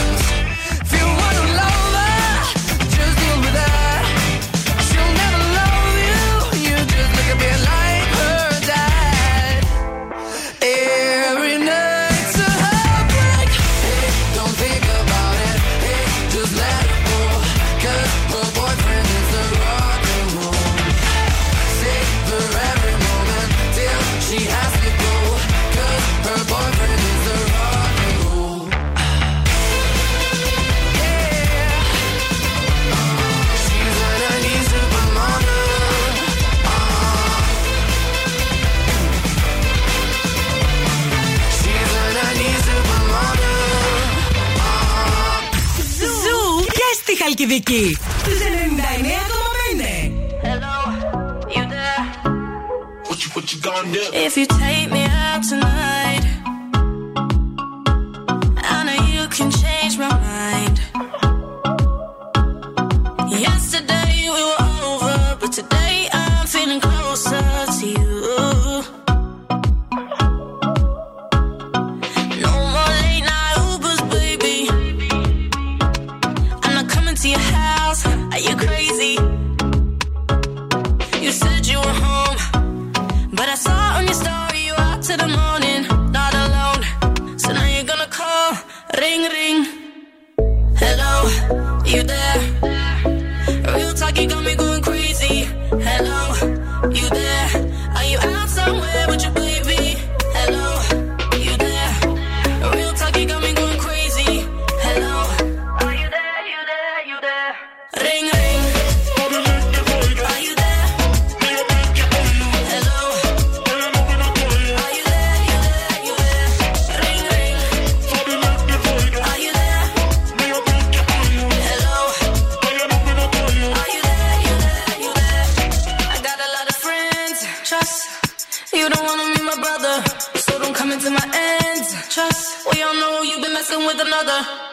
Χαλκιδική. Στους 99,5. What you, what you gonna do? If you take me out tonight, you with another.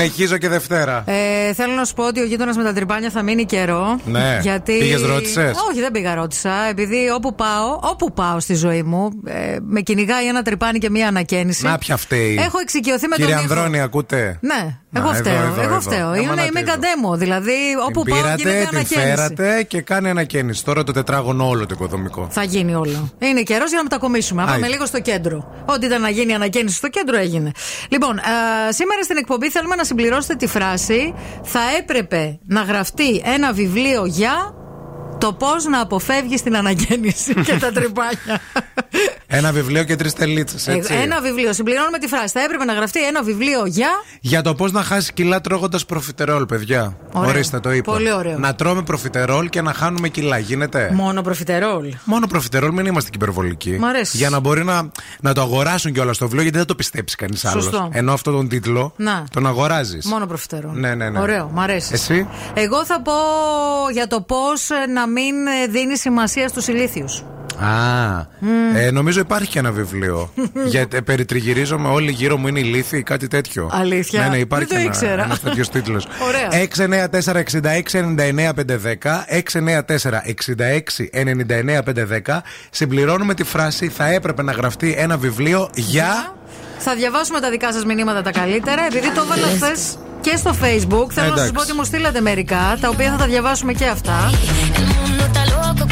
Συνεχίζω και Δευτέρα. Ε, θέλω να σου πω ότι ο γείτονας με τα τρυπάνια θα μείνει καιρό. Ναι. Γιατί... Πήγες, ρώτησες; Όχι, δεν πήγα, ρώτησα. Επειδή όπου πάω, όπου πάω στη ζωή μου, ε, με κυνηγάει ένα τρυπάνι και μία ανακαίνιση. Να πια φταίει. Έχω εξοικειωθεί με Κύριε τον ήχο. Ανδρώνη, ακούτε; Ναι, Να, εγώ εδώ, φταίω. εδώ, εγώ εδώ. φταίω. Άμα Είναι, να είμαι τη- καντέμο. Δηλαδή, όπου την πάω πήρατε, γίνεται την ανακαίνιση. φέρατε και κάνει ανακαίνιση. Τώρα το τετράγωνο όλο το οικοδομικό. Θα γίνει όλο. Είναι καιρός για να μετακομίσουμε. Να πάμε Άι. λίγο στο κέντρο. Ό,τι ήταν να γίνει η ανακαίνιση στο κέντρο έγινε. Λοιπόν, α, σήμερα στην εκπομπή θέλουμε να συμπληρώσετε τη φράση Θα έπρεπε να γραφτεί ένα βιβλίο για το πώς να αποφεύγεις την ανακαίνιση και τα τρυπάνια. Ένα βιβλίο και τρεις τελίτσες, έτσι. Ε, ένα βιβλίο. Συμπληρώνουμε τη φράση. Θα έπρεπε να γραφτεί ένα βιβλίο για. Για το πώς να χάσει κιλά τρώγοντας προφιτερόλ, παιδιά. Ωραίο. Ορίστε, το είπα. Πολύ ωραίο. Να τρώμε προφιτερόλ και να χάνουμε κιλά. Γίνεται; Μόνο προφιτερόλ. Μόνο προφιτερόλ, μην είμαστε και υπερβολικοί. Μ' αρέσει. Για να μπορεί να, να το αγοράσουν κιόλας στο βιβλίο, γιατί δεν το πιστέψει κανείς Σωστό. άλλο. Ενώ αυτόν τον τίτλο Να. τον αγοράζεις. Μόνο προφιτερόλ. Ναι, ναι, ναι. Ωραίο, μ' αρέσει. Εσύ; Εγώ θα πω για το πώς να μην δίνει σημασία στους ηλίθιους. Α, ε, νομίζω υπάρχει και ένα βιβλίο. Γιατί ε, περιτριγυρίζομαι, όλοι γύρω μου είναι ηλίθιοι ή κάτι τέτοιο. Αλήθεια; Ναι, ναι, υπάρχει Δεν το ένα, ήξερα. ένας τέτοιος τίτλος. Ωραία. 694-6699-510 694-6699-510 Συμπληρώνουμε τη φράση Θα έπρεπε να γραφτεί ένα βιβλίο για. Θα διαβάσουμε τα δικά σας μηνύματα τα καλύτερα, επειδή το έβαλα χθες και στο Facebook. Θέλω να σας Εντάξει. πω ότι μου στείλατε μερικά, τα οποία θα τα διαβάσουμε και αυτά. El mundo está loco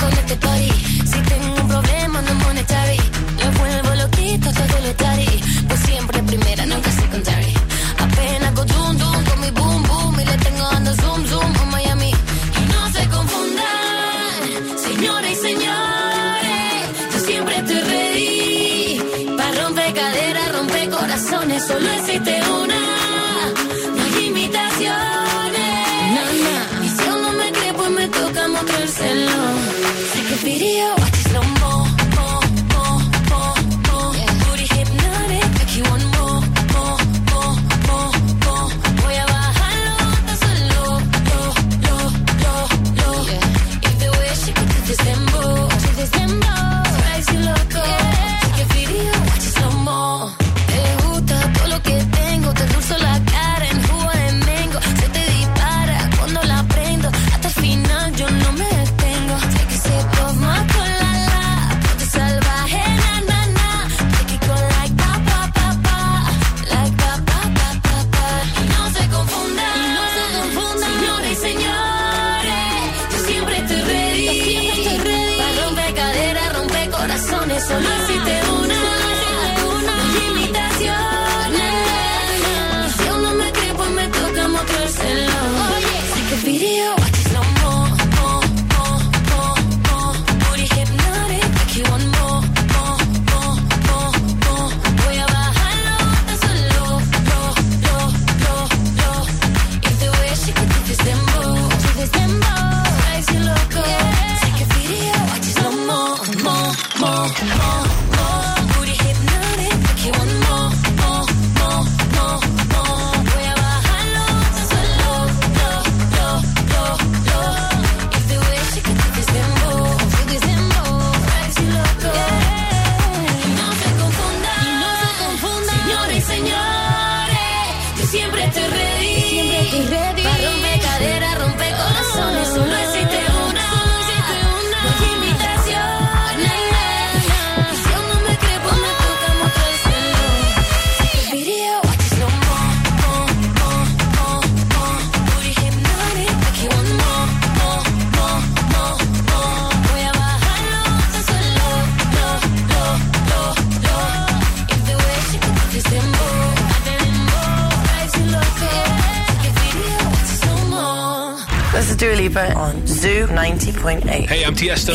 And.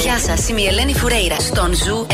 Γεια σας, είμαι η Ελένη Φουρέιρα στον Ζου 90,8.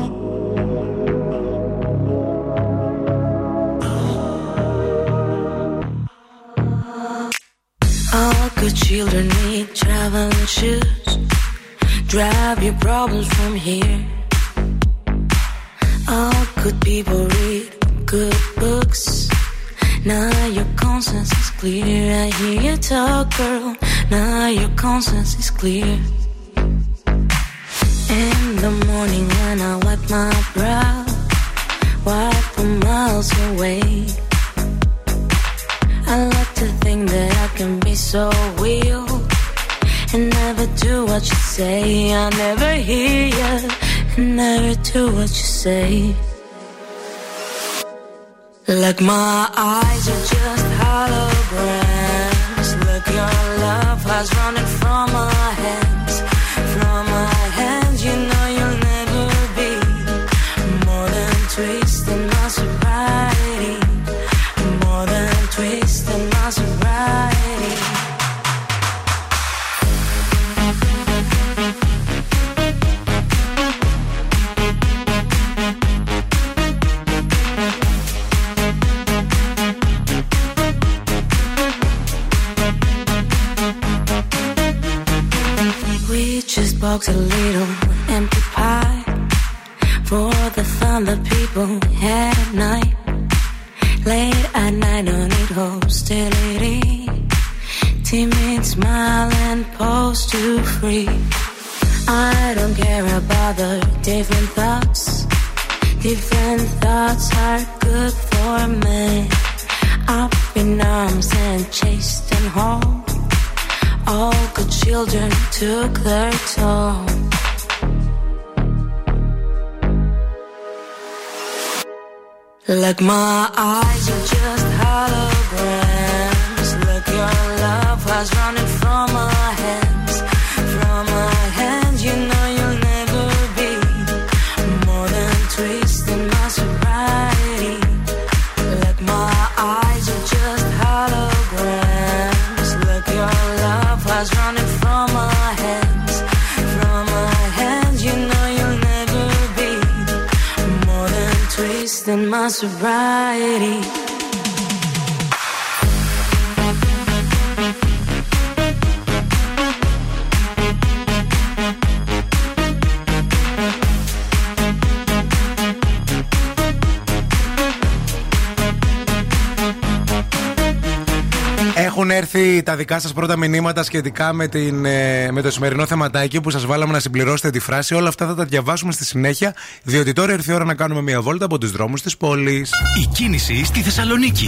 Δικά σας πρώτα μηνύματα σχετικά με, την, ε, με το σημερινό θεματάκι που σας βάλαμε να συμπληρώσετε τη φράση. Όλα αυτά θα τα διαβάσουμε στη συνέχεια, διότι τώρα ήρθε η ώρα να κάνουμε μια βόλτα από τους δρόμους της πόλης. Η κίνηση στη Θεσσαλονίκη.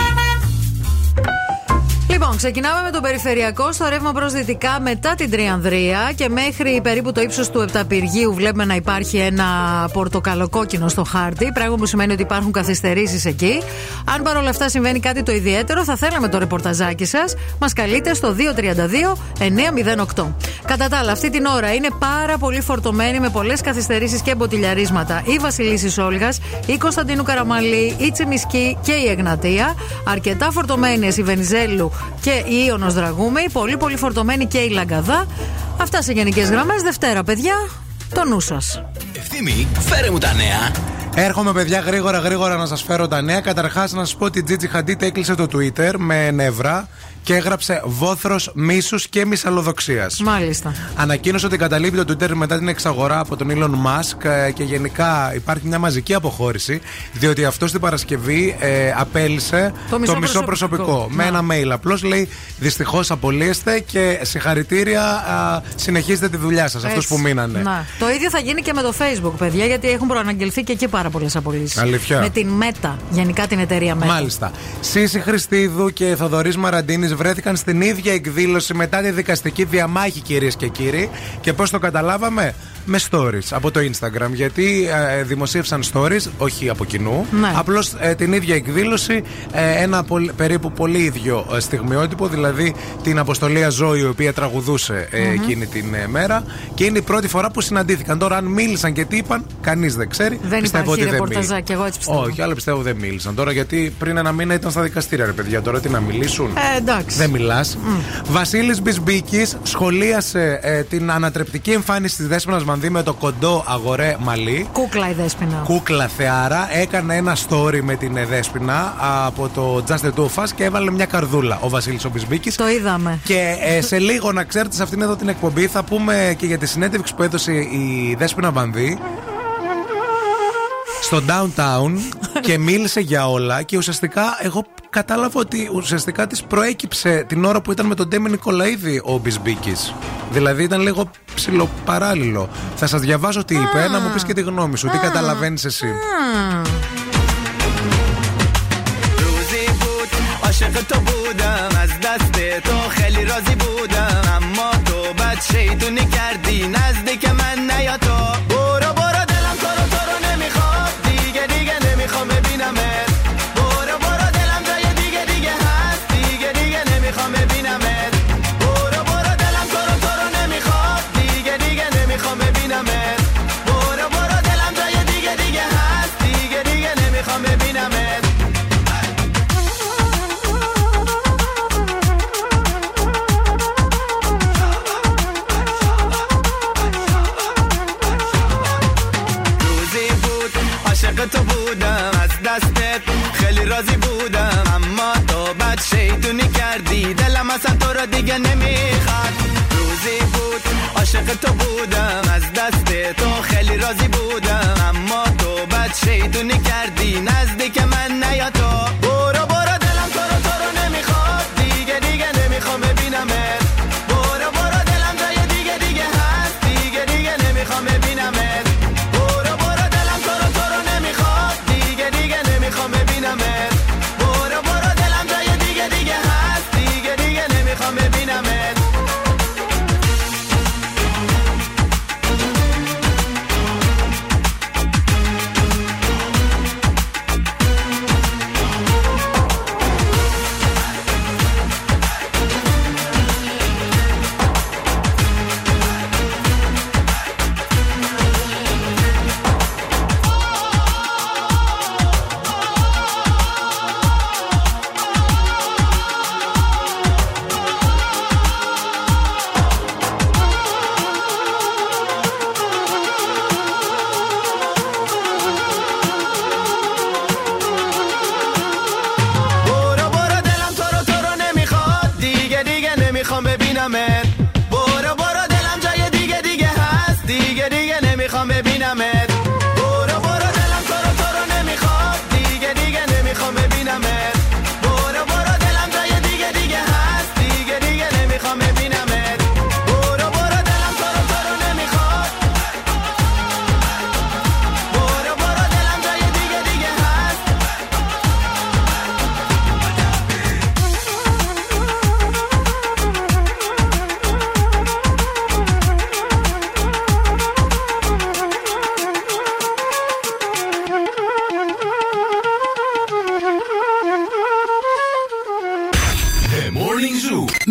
Λοιπόν, ξεκινάμε με το περιφερειακό στο ρεύμα προς δυτικά μετά την Τριανδρία και μέχρι περίπου το ύψος του Επταπηργίου βλέπουμε να υπάρχει ένα πορτοκαλοκόκκινο στο χάρτη. Πράγμα που σημαίνει ότι υπάρχουν καθυστερήσεις εκεί. Αν παρόλα αυτά συμβαίνει κάτι το ιδιαίτερο, θα θέλαμε το ρεπορταζάκι σας. Μας καλείτε στο 232-908. Κατά τα άλλα, αυτή την ώρα είναι πάρα πολύ φορτωμένη με πολλές καθυστερήσεις και μποτιλιαρίσματα η Βασιλίση Όλγα, η Κωνσταντίνου Καραμαλή, η Τσιμισκή και η Εγνατία. Αρκετά φορτωμένες η Βενιζέλου και η Ιωνος Δραγούμη. Πολύ πολύ φορτωμένη και η Λαγκαδά. Αυτά σε γενικές γραμμές. Δευτέρα, παιδιά, το νου σας. Ευθύμη, φέρε μου τα νέα. Έρχομαι, παιδιά, γρήγορα γρήγορα να σας φέρω τα νέα. Καταρχάς, να σας πω ότι η Τζίτζι Χαντίτ έκλεισε το Twitter με νεύρα και έγραψε βόθρος μίσους και μυσαλλοδοξίας. Μάλιστα. Ανακοίνωσε ότι καταλείπει το Twitter μετά την εξαγορά από τον Elon Musk ε, και γενικά υπάρχει μια μαζική αποχώρηση, διότι αυτό την Παρασκευή ε, απέλησε Το μισό προσωπικό, προσωπικό. με Να. ένα mail. Απλώς λέει δυστυχώς απολύεστε και συγχαρητήρια, α, συνεχίζετε τη δουλειά σας, αυτούς Έτσι. που μείνανε. Να. Το ίδιο θα γίνει και με το Facebook, παιδιά, γιατί έχουν προαναγγελθεί και εκεί πάρα πολλές απολύσεις. Αλήθεια. Με την Meta, γενικά την εταιρεία Meta. Μάλιστα. Σύση Χριστίδου και Θοδωρής Μαραντίνης βρέθηκαν στην ίδια εκδήλωση μετά τη δικαστική διαμάχη, κυρίες και κύριοι. Και πώς το καταλάβαμε, με stories από το Instagram. Γιατί ε, δημοσίευσαν stories, όχι από κοινού. Ναι. Απλώς την ίδια εκδήλωση, ε, ένα πολ- περίπου πολύ ίδιο ε, στιγμιότυπο, δηλαδή την αποστολή Ζωή, η οποία τραγουδούσε ε, Μμμ. εκείνη την ε, μέρα. Και είναι η πρώτη φορά που συναντήθηκαν. Τώρα, αν μίλησαν και τι είπαν, κανείς δεν ξέρει. Δεν Πιστεύω υπάρχει ότι δεν ρεπορταζάκι, εγώ έτσι πιστεύω. όχι, αλλά πιστεύω δεν μίλησαν. Τώρα γιατί πριν ένα μήνα ήταν στα δικαστήρια, ρε παιδιά. Τώρα τι να μιλήσουν; Ε, εντάξει. Δεν μιλάς. Βασίλης Μπισμπίκης σχολίασε ε, την ανατρεπτική εμφάνιση της Δέσποινα Μανδύ με το κοντό αγορέ μαλλί. Κούκλα η δέσπινα. Κούκλα θεάρα έκανε ένα story με την ε, Δέσποινα από το Just the Two of Us και έβαλε μια καρδούλα ο Βασίλης ο Μπισμπίκης. Το είδαμε. Και ε, σε λίγο να ξέρετε σε αυτήν εδώ την εκπομπή θα πούμε και για τη συνέντευξη που έδωσε η Δέσποινα Βανδύ στο downtown και μίλησε για όλα και ουσιαστικά εγώ κατάλαβα ότι ουσιαστικά της προέκυψε την ώρα που ήταν με τον Ντέμι Νικολαίδη ο Μπισμπίκης. Δηλαδή ήταν λίγο ψιλοπαράλληλο. Θα σας διαβάσω τι είπε, να μου πεις και τη γνώμη σου, τι καταλαβαίνεις εσύ. روزی بود عاشق تو بودم از دست تو خیلی راضی بودم اما تو بد شیطونی کردی نزدیک من نیا تو بودم از دستت. خیلی راضی بودم اما تو بد شیطونی کردی. دلم اصلا تو رو دیگه نمی‌خواد. روزی بود عاشق تو بودم. از دست تو خیلی راضی بودم اما تو بد شیطونی کردی. نزدیک من نیا تو.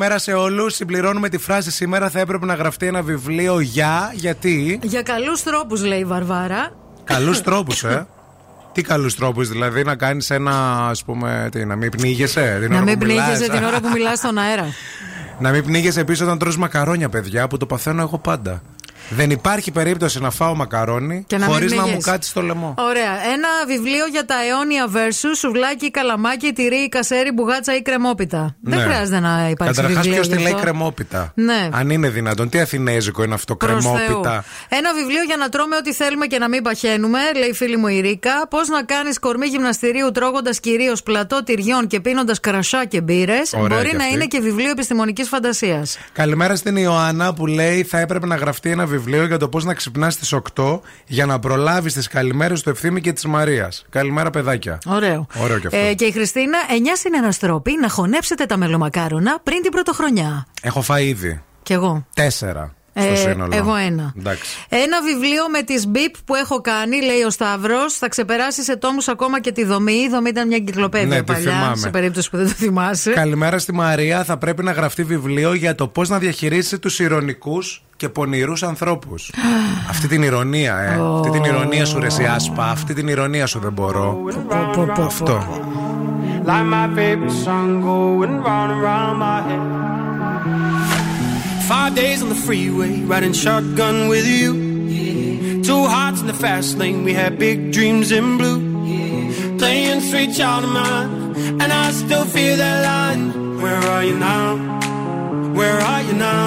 Καλημέρα, καλημέρα σε όλους. Συμπληρώνουμε τη φράση σήμερα. Θα έπρεπε να γραφτεί ένα βιβλίο για. Γιατί; Για καλούς τρόπους, λέει η Βαρβάρα. Καλούς τρόπους, ε. Τι καλούς τρόπους, δηλαδή να κάνεις ένα, ας πούμε, τι, να μην πνίγεσαι. Την Να ώρα μην που μιλάς. πνίγεσαι την ώρα που μιλάς στον αέρα. Να μην πνίγεσαι επίση όταν τρως μακαρόνια, παιδιά, που το παθαίνω εγώ πάντα. Δεν υπάρχει περίπτωση να φάω μακαρόνι Και να μην χωρίς να μου πνίγεσαι. κάτσει στο λαιμό. Ωραία. Ένα βιβλίο για τα αιώνια versus σουβλάκι, καλαμάκι, τυρί, κασέρι, μπουγάτσα ή κρεμόπιτα. Δεν Ναι. χρειάζεται να υπάρξει Καταρχάς, βιβλίο. ποιος τη γι' λέει αυτό. κρεμόπιτα; Ναι. Αν είναι δυνατόν, τι αθηνέζικο είναι αυτό, Προς Θεού. κρεμόπιτα; Ένα βιβλίο για να τρώμε ό,τι θέλουμε και να μην παχαίνουμε, λέει η φίλη μου η Ρίκα. Πώς να κάνεις κορμί γυμναστηρίου τρώγοντας κυρίως πλατό τυριών και πίνοντας κρασά και μπύρες. Ωραία Μπορεί κι να αυτή. είναι και βιβλίο επιστημονικής φαντασίας. Καλημέρα στην Ιωάννα που λέει θα έπρεπε να γραφτεί ένα βιβλίο για το πώς να ξυπνάς στις 8 για να προλάβεις τις καλημέρες του Ευθύμη και της Μαρίας. Καλημέρα, παιδάκια. Ωραίο. Ωραίο κι αυτό. Ε, και η Χριστίνα, 9 είναι ένα τρόποι να χωνέψετε τα μελομακάρονα πριν την πρωτοχρονιά. Έχω φάει ήδη. Κι εγώ. Τέσσερα. Στο Ε, σύνολο. εγώ ένα. Εντάξει. Ένα βιβλίο με τις μπιπ που έχω κάνει, λέει ο Σταύρος. Θα ξεπεράσει σε τόμους ακόμα και τη δομή. Η δομή ήταν μια εγκυκλοπαίδεια Ναι, τη παλιά, θυμάμαι. σε περίπτωση που δεν το θυμάσαι. Καλημέρα στη Μαρία. Θα πρέπει να γραφτεί βιβλίο για το πώς να διαχειρίσει τους ηρωνικούς και πονηρού ανθρώπου. αυτή την ηρωνία, ε. αυτή την ηρωνία σου, ρε εσύ, άσπα. Αυτή την ηρωνία σου δεν μπορώ. Αυτό. Like my favorite song going round and round my head. Five days on the freeway, riding shotgun with you. Two hearts in the fast lane, we had big dreams in blue. Playing sweet child of mine, and I still feel that line. Where are you now? Where are you now?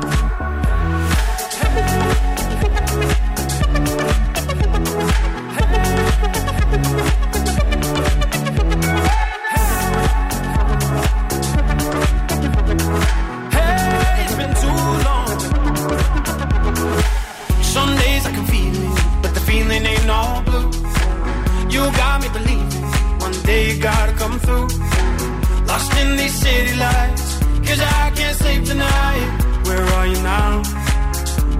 Lost in these city lights, cause I can't sleep tonight. Where are you now?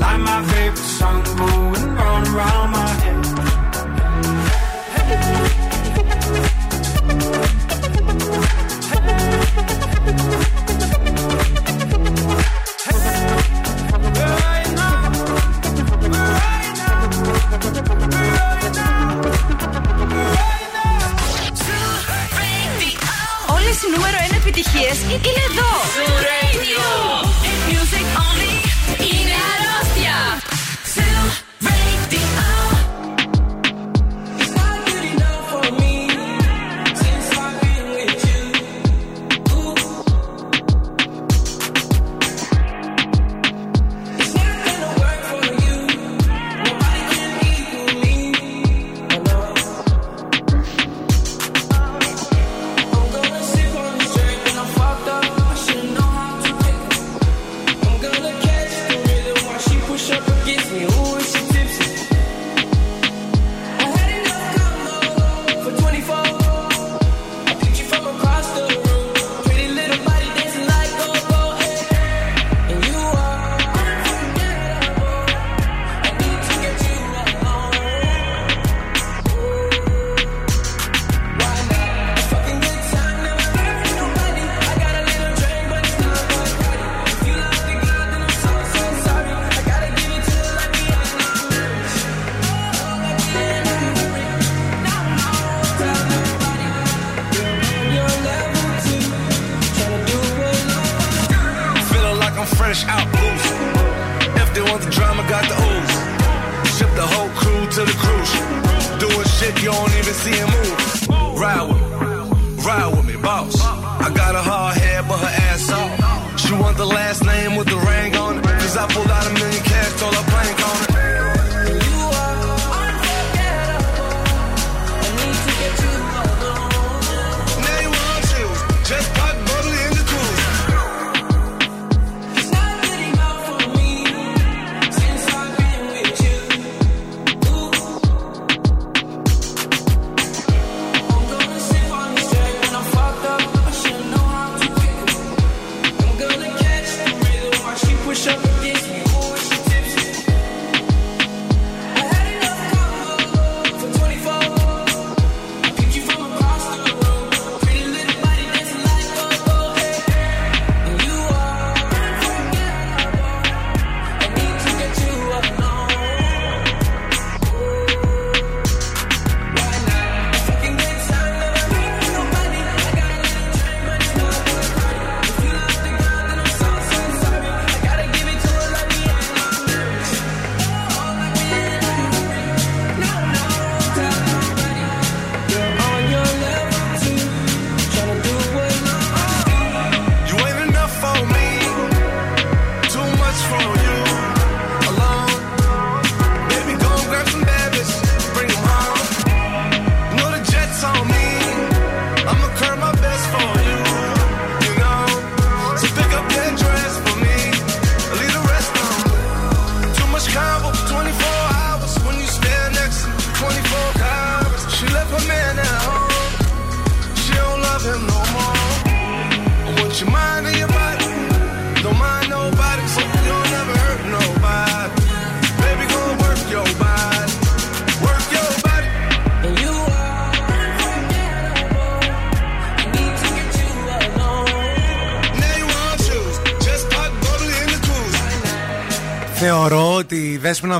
Like my favorite song going round and round my head. Όλες οι νούμερο 1 επιτυχίες είναι εδώ. Radio.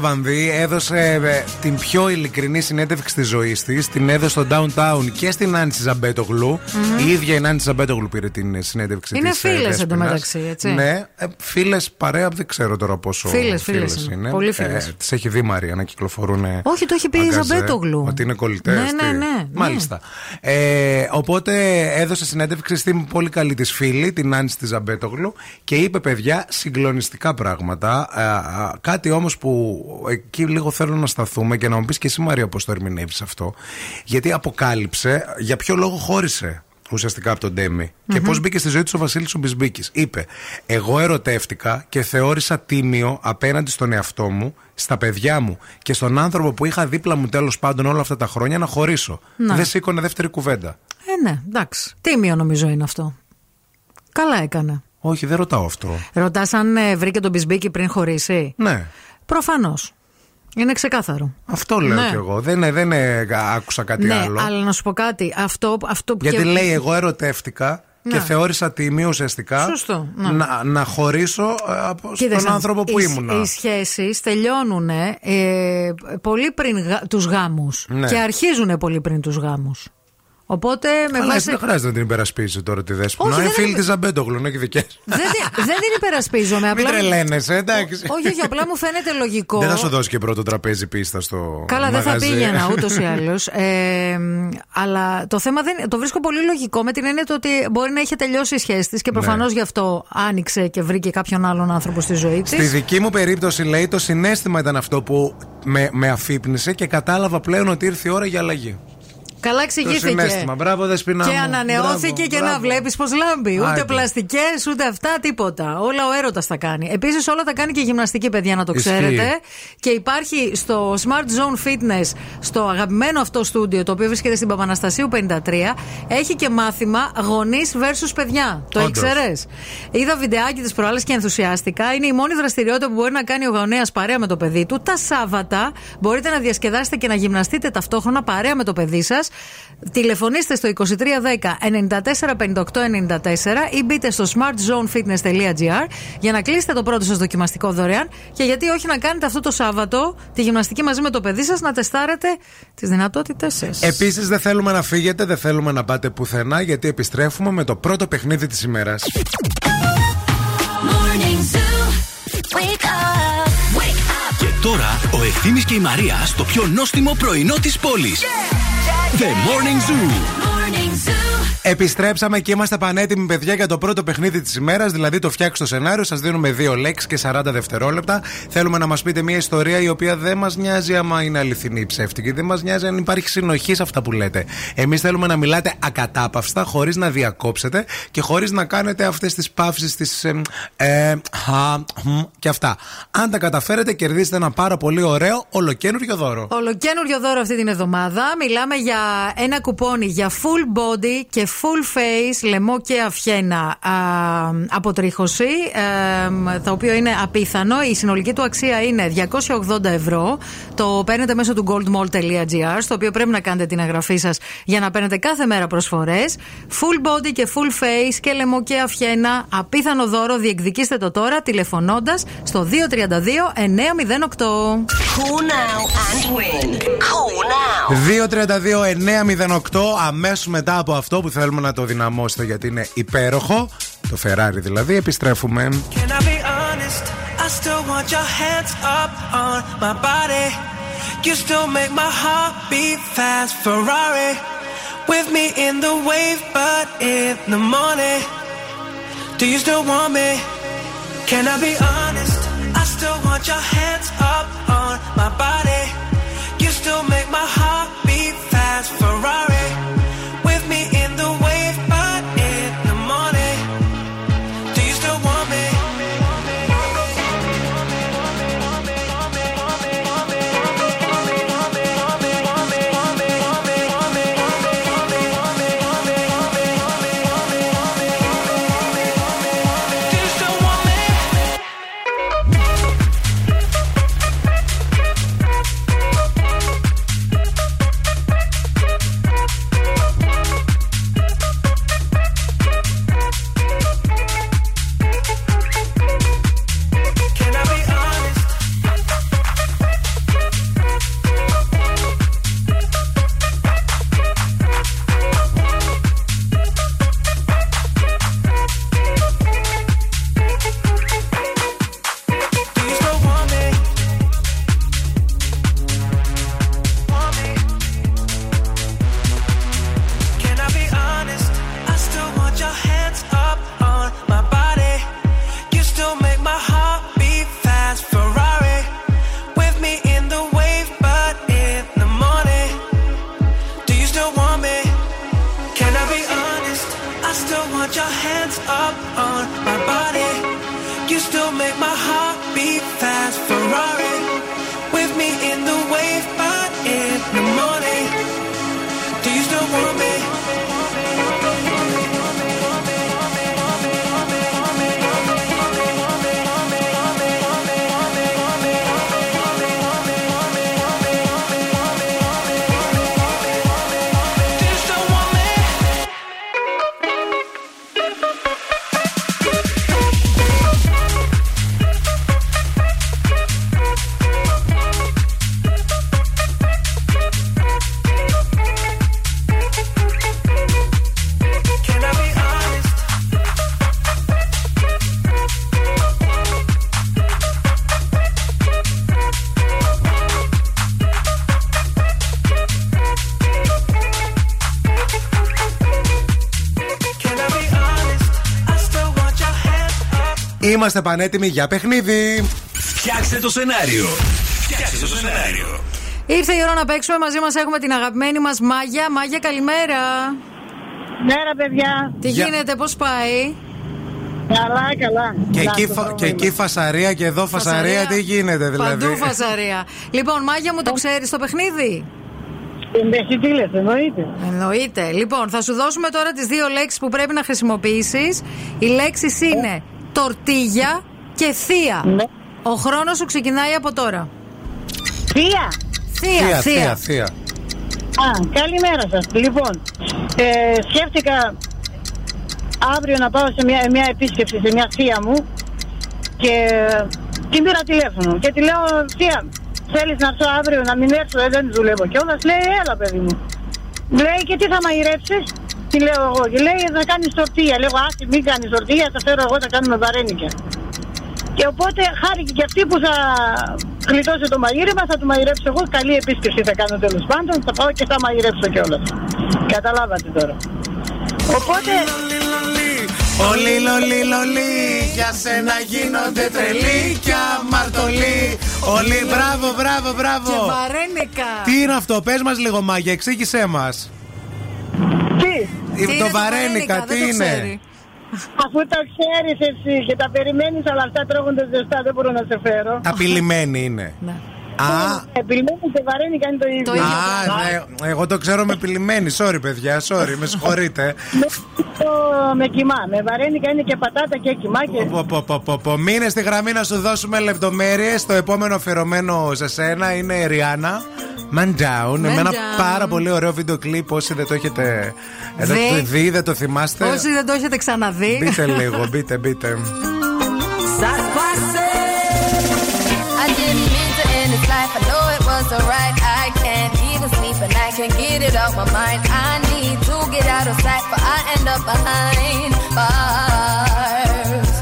Βανδύ έδωσε ε, την πιο ειλικρινή συνέντευξη της ζωής της. Την έδωσε στο Downtown και στην Νάντσι Ζαμπέτογλου. Μμμ. Η ίδια η Νάντσι Ζαμπέτογλου πήρε την ε, συνέντευξη Είναι της, ε, φίλες Δέσποινας. εντωμεταξύ, έτσι. Ναι, φίλες παρέα, δεν ξέρω τώρα πόσο. Φίλες, φίλες είναι. Πολύ φίλες. Τις έχει δει η Μαρία να κυκλοφορούν. ε, Όχι, το έχει πει η μαγκαζέ, Ζαμπέτογλου. Ότι είναι κολλητές. Ναι, ναι, ναι, Μάλιστα. Ε, οπότε έδωσε συνέντευξη στην πολύ καλή της φίλη, την Νάντσι τη Ζαμπέτογλου, και είπε παιδιά συγκλονιστικά πράγματα. Ε, α, κάτι όμως που εκεί λίγο θέλω να σταθούμε και να μου πεις και εσύ Μαρία πώς το ερμηνεύεις αυτό. Γιατί αποκάλυψε για ποιο λόγο χώρισε ουσιαστικά από τον Ντέμι. Και Μμμ. πώς μπήκε στη ζωή του ο Βασίλης ο Μπισμπίκης. Είπε: Εγώ ερωτεύτηκα και θεώρησα τίμιο απέναντι στον εαυτό μου, στα παιδιά μου και στον άνθρωπο που είχα δίπλα μου τέλος πάντων όλα αυτά τα χρόνια να χωρίσω. Να. Δεν σήκωνε δεύτερη κουβέντα. Ε, ναι, εντάξει. Τίμιο νομίζω είναι αυτό. Καλά έκανε. Όχι, δεν ρωτάω αυτό. Ρωτάς αν ε, βρήκε τον Μπισμπίκη πριν χωρίσει; Ναι. Προφανώς. Είναι ξεκάθαρο. Αυτό λέω Ναι. κι εγώ. Δεν, είναι- δεν είναι- άκουσα κάτι ναι, άλλο. αλλά να σου πω κάτι. Αυτό, αυτό που Γιατί και- λέει: Εγώ ερωτεύτηκα και Ναι. θεώρησα τίμιο ουσιαστικά Σωστό, ναι. να, να χωρίσω ε, από, Κοίταξε, στον άνθρωπο που οι, ήμουνα. Οι σχέσεις τελειώνουν ε, πολύ πριν γα, τους γάμους. Ναι. Και αρχίζουν πολύ πριν τους γάμους. Οπότε με Αλλά εσύ βάση. δεν χρειάζεται να την υπερασπίσει τώρα τη δέσποινα. Όχι, Είναι δεν φίλη είναι- της Ζαμπέντογλου, είναι και δικές. δεν, τη- δεν την υπερασπίζομαι. Μην Απλά... τρελαίνεσαι, εντάξει. όχι, όχι, απλά μου φαίνεται λογικό. Δεν θα σου δώσει και πρώτο τραπέζι πίστα στο. Καλά, δεν θα μαγαζί. πήγαινα ούτως ή άλλως. Ε, αλλά το θέμα δεν, το βρίσκω πολύ λογικό με την έννοια του ότι μπορεί να είχε τελειώσει η σχέση της και προφανώς Ναι. γι' αυτό άνοιξε και βρήκε κάποιον άλλον άνθρωπο στη ζωή της. Στη δική μου περίπτωση, λέει, το συνέστημα ήταν αυτό που με, με αφύπνισε και κατάλαβα πλέον ότι ήρθε η ώρα για αλλαγή. Καλά Το εξηγήθηκε. συνέστημα. Μπράβο, δεσπινά. Και μου. ανανεώθηκε Μπράβο, και να μπράβο. βλέπεις πω λάμπει. Ούτε Άντε. πλαστικές, ούτε αυτά, τίποτα. Όλα ο έρωτας τα κάνει. Επίσης, όλα τα κάνει και γυμναστική, παιδιά, να το Ισχύει. ξέρετε. Και υπάρχει στο Smart Zone Fitness, στο αγαπημένο αυτό στούντιο, το οποίο βρίσκεται στην Παπαναστασίου 53, έχει και μάθημα γονείς versus παιδιά. Το Όντως. ήξερες; Είδα βιντεάκι της προάλλε και ενθουσιάστηκα. Είναι η μόνη δραστηριότητα που μπορεί να κάνει ο γονέας παρέα με το παιδί του. Τα Σάββατα μπορείτε να διασκεδάσετε και να γυμναστείτε ταυτόχρονα παρέα με το παιδί σας. Τηλεφωνήστε στο 2310 94 58 94 ή μπείτε στο smartzonefitness.gr για να κλείσετε το πρώτο σας δοκιμαστικό δωρεάν και γιατί όχι να κάνετε αυτό το Σάββατο τη γυμναστική μαζί με το παιδί σας να τεστάρετε τις δυνατότητές σας. Επίσης, δεν θέλουμε να φύγετε, δεν θέλουμε να πάτε πουθενά, γιατί επιστρέφουμε με το πρώτο παιχνίδι της ημέρας. Morning Zoo. Wake up. Wake up. Και τώρα ο Ευθύμης και η Μαρία στο πιο νόστιμο πρωινό της πόλης. The Morning Zoo. Επιστρέψαμε και είμαστε πανέτοιμοι, παιδιά, για το πρώτο παιχνίδι της ημέρας. Δηλαδή, το φτιάξει το σενάριο. Σας δίνουμε δύο λέξεις και 40 δευτερόλεπτα. Θέλουμε να μας πείτε μια ιστορία η οποία δεν μας νοιάζει άμα είναι αληθινή ή ψεύτικη. Δεν μας νοιάζει αν υπάρχει συνοχή σε αυτά που λέτε. Εμείς θέλουμε να μιλάτε ακατάπαυστα, χωρίς να διακόψετε και χωρίς να κάνετε αυτές τις παύσεις, τις. Ε, ε, χα, μ, και αυτά. Αν τα καταφέρετε, κερδίστε ένα πάρα πολύ ωραίο ολοκένουργιο δώρο. Ολοκένουργιο δώρο αυτή την εβδομάδα. Μιλάμε για ένα κουπόνι για full body και full face, λαιμό και αυχένα α, αποτρίχωση, ε, το οποίο είναι απίθανο. Η συνολική του αξία είναι 280 ευρώ. Το παίρνετε μέσω του goldmall.gr, στο οποίο πρέπει να κάνετε την εγγραφή σας για να παίρνετε κάθε μέρα προσφορές. Full body και full face και λαιμό και αυχένα. Απίθανο δώρο. Διεκδικήστε το τώρα τηλεφωνώντας στο 232 908. Call now and win. Call now. 232-908 αμέσως μετά από αυτό που θέλουμε να το δυναμώσετε γιατί είναι υπέροχο. Το Ferrari δηλαδή. Επιστρέφουμε. Can I be honest? I still want your hands up on my body. You still make my heart beat fast. Ferrari with me in the wave, but in the morning. Do you still want me? Can I be honest? I still want your hands up on my body. You still make my heart beat fast. Ferrari Είμαστε πανέτοιμοι για παιχνίδι. Φτιάξτε το σενάριο. Φτιάξτε το σενάριο. Ήρθε η ώρα να παίξουμε. Μαζί μας έχουμε την αγαπημένη μας Μάγια. Μάγια, καλημέρα. Μέρα, παιδιά. Τι Γεια. γίνεται, πώς πάει; Καλά, καλά. Και Καλά, εκεί, το φα- πρόβλημα. και εκεί φασαρία και εδώ φασαρία, τι γίνεται δηλαδή; Παντού φασαρία. λοιπόν, Μάγια μου το ξέρεις το παιχνίδι; Εσύ τι λες, εννοείται. Εννοείται. Λοιπόν, θα σου δώσουμε τώρα τις δύο λέξεις που πρέπει να χρησιμοποιήσεις. Οι λέξεις είναι τορτίγια και θεία. Ο χρόνος σου ξεκινάει από τώρα. Θεία! Θεία, Θεία, θεία. θεία, θεία. Α, καλημέρα σας. Λοιπόν, ε, σκέφτηκα αύριο να πάω σε μια, μια επίσκεψη σε μια θεία μου και την πήρα τηλέφωνο και τη λέω θεία, θέλεις να έρθω αύριο να μην έρθω, ε, δεν δουλεύω κιόλας. Λέει, έλα παιδί μου. Λέει, και τι θα μαγειρέψεις; Τι λέω εγώ. Και λέει, θα κάνεις τορτία. Λέω, άσυ, μην κάνεις τορτία, θα φέρω εγώ, θα κάνουμε βαρένικια. Και οπότε χάρηκε και αυτή που θα γλιτώσει το μαγείρεμα, θα του μαγειρέψω εγώ. Καλή επίσκεψη θα κάνω τέλος πάντων. Θα πάω και θα μαγειρέψω κιόλας. Καταλάβατε τώρα. Οπότε. Όλοι λολί λολί Για σένα γίνονται τρελοί και αμαρτωλοί Όλοι μπράβο μπράβο μπράβο Και βαρένικα. Τι είναι αυτό πες μας λίγο Μάγια εξήγησέ μας Τι Το είναι το βαρένικα βαρένικα, τι δεν το είναι; ξέρει. Αφού το ξέρεις εσύ και τα περιμένεις, αλλά αυτά τρώγονται ζεστά, δεν μπορώ να σε φέρω. Απειλημένη είναι Α, Επιλημένη και βαρένικα είναι το ίδιο. Α, ναι, εγώ το ξέρω με πηλημένη. Sorry, παιδιά, sorry, με συγχωρείτε. Το- με κοιμά. Με βαρένικα είναι και πατάτα και κοιμά και. Πω, πω, πω, πω, πω. Μείνε στη γραμμή να σου δώσουμε λεπτομέρειες. Το επόμενο αφιερωμένο σε σένα είναι η Ριάννα. Man Down. Με ένα Down. πάρα πολύ ωραίο βίντεο κλιπ. Όσοι δεν το έχετε ε, δεν Δει. το δει, δεν το θυμάστε. Όσοι δεν το έχετε ξαναδεί. Μπείτε λίγο, μπείτε, μπείτε. I know it wasn't right. I can't even sleep and I can't get it out my mind. I need to get out of sight, but I end up behind bars.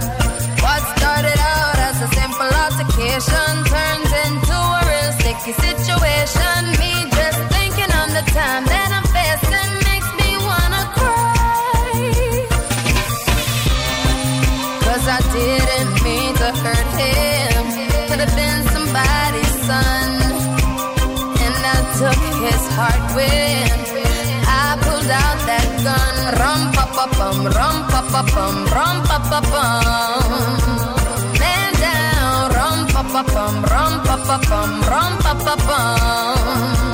What started out as a simple altercation turns into a real sticky situation. Me just thinking on the time that I'm heart. I pulled out that gun. Rum pa pa bum, rum pa pa bum, rum pa pa bum. Man down, rum pa pa bum, rum pa pa bum, rum pa pa bum.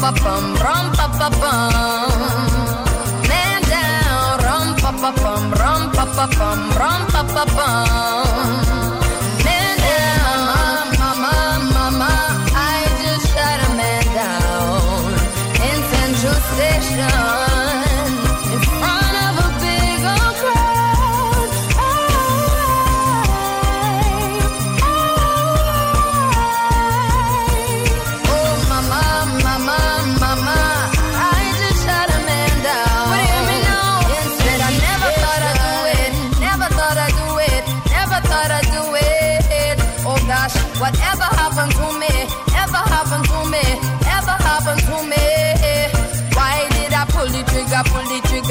Pa pa bum, rum pa pa bum. Man down, rum pa pa bum, rum pa pa bum, rum pa pa bum.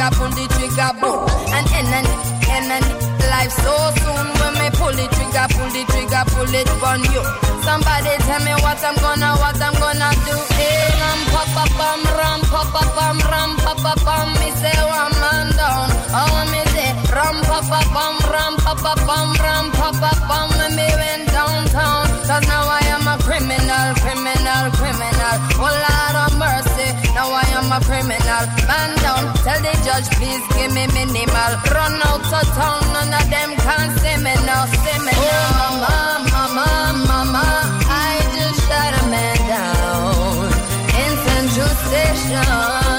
Trigger, pull the trigger, boom? And end and life so soon when me pull the trigger, pull the trigger, pull it on you. Somebody tell me what I'm gonna, what I'm gonna do. Hey, ram, pa, pa, pam, ram, pa, pa, pam, ram, pa, pa, pam. Me say one man down. Oh, me say ram, pa, pa, pam, ram, pa, pa, pam, ram, pa, pa, pam. When me went downtown, 'cause now I am a criminal, criminal, criminal. Oh now I am a criminal. Man down, tell the judge please give me minimal. Run out of town, none of them can see me now, see me now. Oh mama, mama, mama, I just shot a man down in Central Station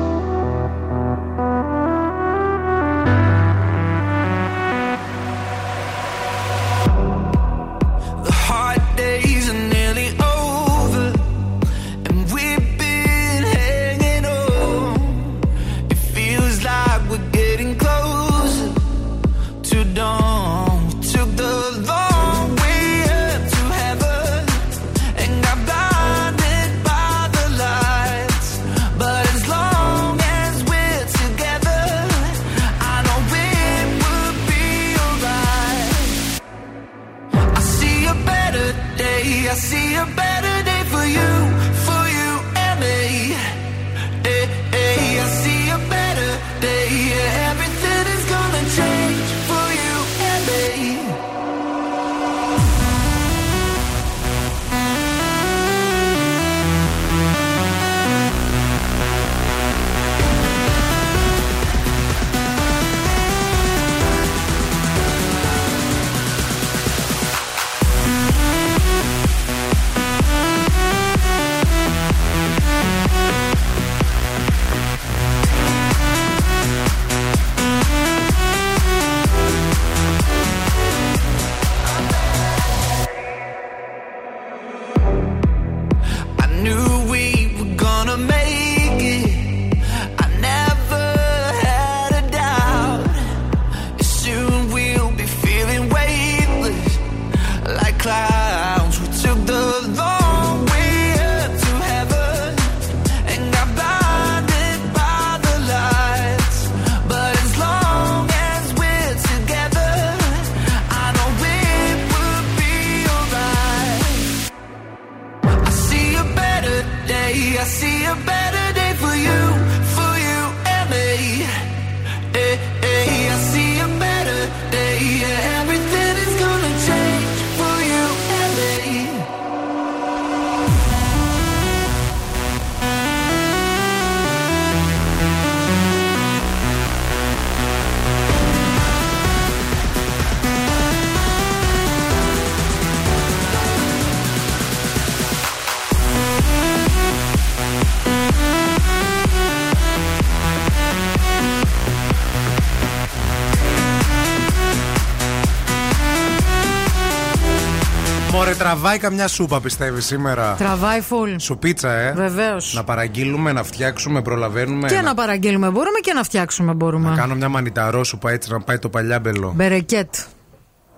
Τραβάει καμιά σούπα, πιστεύεις σήμερα; Τραβάει full. Σουπίτσα, ε. Βεβαίως. Να παραγγείλουμε, να φτιάξουμε, προλαβαίνουμε. Και να παραγγείλουμε μπορούμε και να φτιάξουμε μπορούμε. Να κάνω μια μανιταρό σούπα έτσι να πάει το παλιάμπελο. Μπερεκέτ.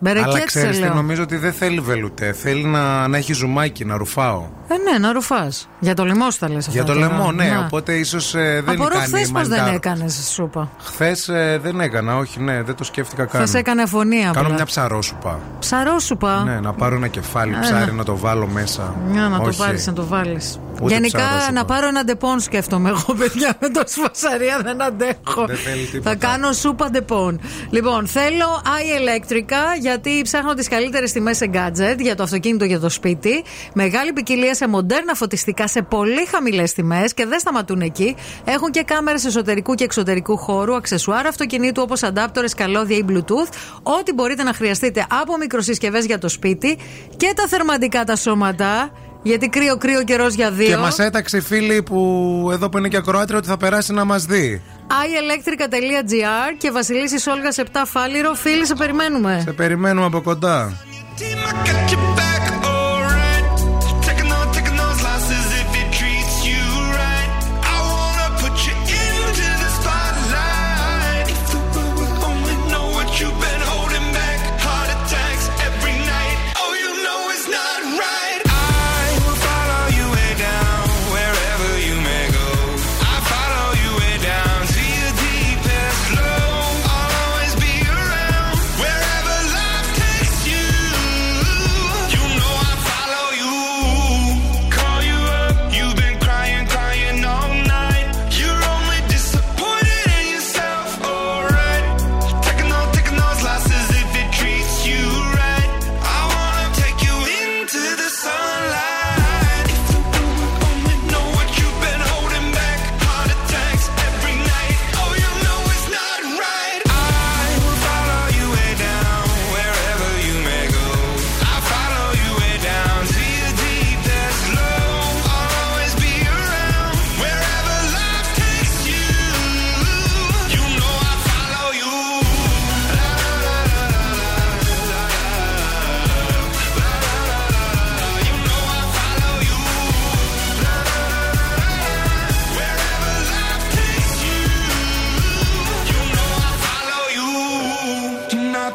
Μπερεκέτ Αλλά σε ξέρεις τι, λέω. νομίζω ότι δεν θέλει βελουτέ. Θέλει να, να έχει ζουμάκι, να ρουφάω. Ε, ναι, να ρουφάς. Για το λαιμό τα λες αυτά. Για το τώρα. λαιμό, ναι. Να. Οπότε ίσως δεν Απορώ κάνει χθες πω δεν μανιτάρο. έκανες σούπα; Χθες δεν έκανα, όχι, ναι, δεν το σκέφτηκα καν. Χθες έκανε φωνή απλά. Κάνω μια ψαρόσουπα. Ψαρόσουπα; Ναι, να πάρω ένα κεφάλι Ένα. ψάρι να το βάλω μέσα. Μια να το Όχι. πάρεις, να το βάλεις. Ούτε Γενικά ψάροσουπα. να πάρω ένα Depon σκέφτομαι εγώ, παιδιά. Με τόση φασαρία δεν αντέχω. Δεν θέλει τίποτα. Θα κάνω σούπα Depon. Λοιπόν, θέλω i Electrica γιατί ψάχνω τις καλύτερες τιμές σε gadget για το αυτοκίνητο για το σπίτι. Μεγάλη ποικιλία σε μοντέρνα φωτιστικά σε πολύ χαμηλές τιμές και δεν σταματούν εκεί. Έχουν και κάμερες εσωτερικού και εξωτερικού χώρου, αξεσουάρ αυτοκινήτου όπως αντάπτορες, καλώδια ή Bluetooth. Ό,τι μπορείτε να χρειαστείτε από μικροσυσκευές για το σπίτι και τα θερμαντικά τα σώματα. Γιατί κρύο, κρύο καιρός για δύο. Και μας έταξε η φίλη που εδώ που είναι και ακροάτρια ότι θα περάσει να μας δει. iElectrica.gr και Βασιλίσης Όλγα 7 Φάληρο. Φίλοι, σε περιμένουμε. Σε περιμένουμε από κοντά.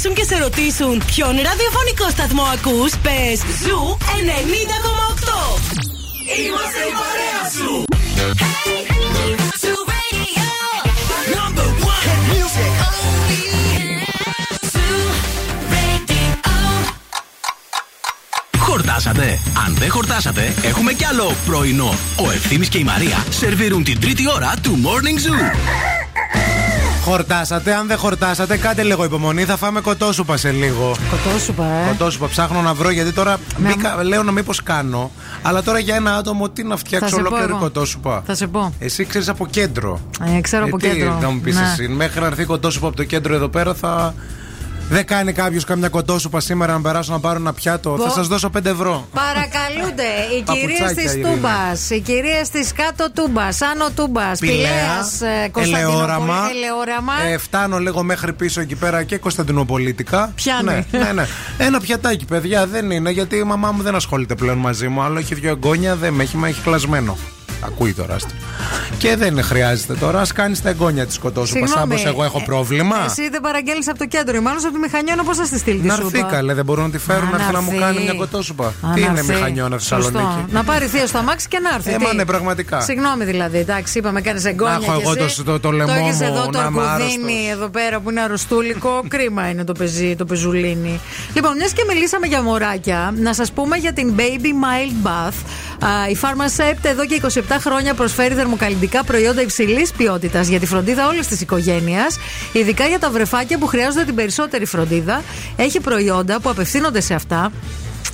τηλεφωνήσουν και σε ρωτήσουν ποιον ραδιοφωνικό σταθμό ακούς, πες Zoo 90,8. Είμαστε η παρέα σου. Number one hit music only. Zoo Radio. Χορτάσατε. Αν δεν χορτάσατε, έχουμε κι άλλο πρωινό. Ο Ευθύμης και η Μαρία σερβίρουν την τρίτη ώρα του Morning Zoo. Χορτάσατε, αν δεν χορτάσατε, κάντε λίγο υπομονή. Θα φάμε κοτόσουπα σε λίγο. Κοτόσουπα, ε. Κοτόσουπα, ψάχνω να βρω γιατί τώρα μπήκα, λέω να μήπως κάνω. Αλλά τώρα για ένα άτομο τι να Θα φτιάξω σε πω ολόκληρη εγώ. κοτόσουπα; Θα σε πω. Εσύ ξέρεις από κέντρο. Ε, ξέρω από τι κέντρο. να μου πεις Ναι. εσύ. Μέχρι να έρθει κοτόσουπα από το κέντρο εδώ πέρα θα. Δεν κάνει κάποιος καμιά κοτόσουπα σήμερα να περάσω να πάρω ένα πιάτο. Πω. Θα σας δώσω 5 ευρώ. Παρακαλούνται οι κυρίες Παπουτσάκια, της Ειρήνη. Τούμπας, οι κυρίες της Κάτω Τούμπας, Άνω Τούμπας, Πηλέας, Πηλέα, Ελεόραμα. Ελεόραμα. Ε, φτάνω λίγο μέχρι πίσω εκεί πέρα και Κωνσταντινοπολίτικα. Πιάνει. Ναι, ναι, ναι. Ένα πιατάκι, παιδιά, δεν είναι γιατί η μαμά μου δεν ασχολείται πλέον μαζί μου. Αλλά έχει δύο εγγόνια, δεν με έχει, με έχει κλασμένο. Ακούει τώρα. άστα. Και δεν χρειάζεται τώρα. Α κάνει τα εγγόνια της κοτόσουπα. Συγγνώμη, Άμπω, εγώ έχω ε, πρόβλημα. Εσύ δεν παραγγέλνεις από το κέντρο, μάλλον από τη μηχανιώνα, πώ θα στη στείλει τη Να σούπα. έρθει καλέ, δεν μπορούν να τη φέρουν Α, να έρθει να μου έρθει. κάνει μια κοτόσουπα. Α, Τι να είναι έρθει. μηχανιώνα Σωστό. Θεσσαλονίκη. Να πάρει θείο στο αμάξι και να έρθει. Ε, Τι; μα ναι, πραγματικά. Συγγνώμη δηλαδή, εντάξει, είπαμε κάνεις εγγόνια. Να έχω κι εγώ εσύ. το- το- το λαιμό έχεις μου, εδώ το να είμαι αρκουδίνι εδώ πέρα που είναι αρρωστούλικο. Κρίμα είναι το πεζί, το πεζουλίνι. Λοιπόν, μιας και μιλήσαμε για μωράκια, να σας πούμε για την Baby Mild Bath. Α, Η Pharmacept εδώ και 27 χρόνια προσφέρει θερμοκαλλιντικά προϊόντα υψηλής ποιότητας για τη φροντίδα όλης της οικογένειας, ειδικά για τα βρεφάκια που χρειάζονται την περισσότερη φροντίδα. Έχει προϊόντα που απευθύνονται σε αυτά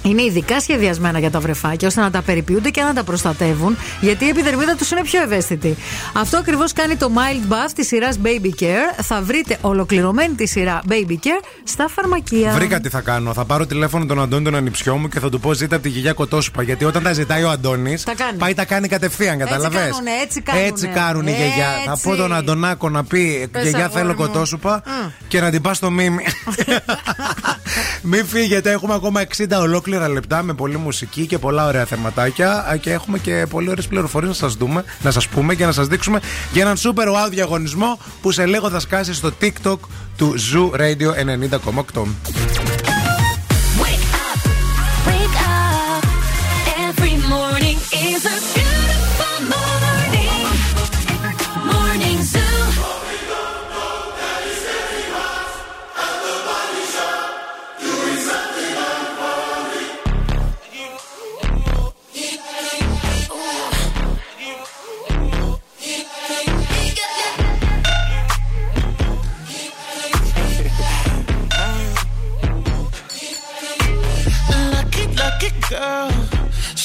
είναι ειδικά σχεδιασμένα για τα βρεφάκια ώστε να τα περιποιούνται και να τα προστατεύουν, γιατί η επιδερμίδα τους είναι πιο ευαίσθητη. Αυτό ακριβώς κάνει το Mild Buff της σειράς Baby Care. Θα βρείτε ολοκληρωμένη τη σειρά Baby Care στα φαρμακεία. Βρήκα τι θα κάνω. Θα πάρω τηλέφωνο τον Αντώνη τον ανιψιό μου και θα του πω ζήτα από τη γιαγιά κοτόσουπα. Γιατί όταν τα ζητάει ο Αντώνης, Τα κάνει. πάει τα κάνει κατευθείαν, κατάλαβε. κάνουνε, έτσι κάνουνε. Έτσι κάνουν οι γιαγιά. Θα Έτσι. πω τον Αντωνάκο να πει Πες, Γιαγιά αγόρι θέλω μου. κοτόσουπα και να την πας στο μίμη. Μην φύγετε, έχουμε ακόμα 60 ολόκληρα λεπτά με πολλή μουσική και πολλά ωραία θεματάκια Α, και έχουμε και πολύ ωραίες πληροφορίες να σας δούμε, να σας πούμε και να σας δείξουμε για έναν super wow διαγωνισμό που σε λίγο θα σκάσει στο TikTok του Zoo Radio 90,8. Wake up. Every morning is a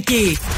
στη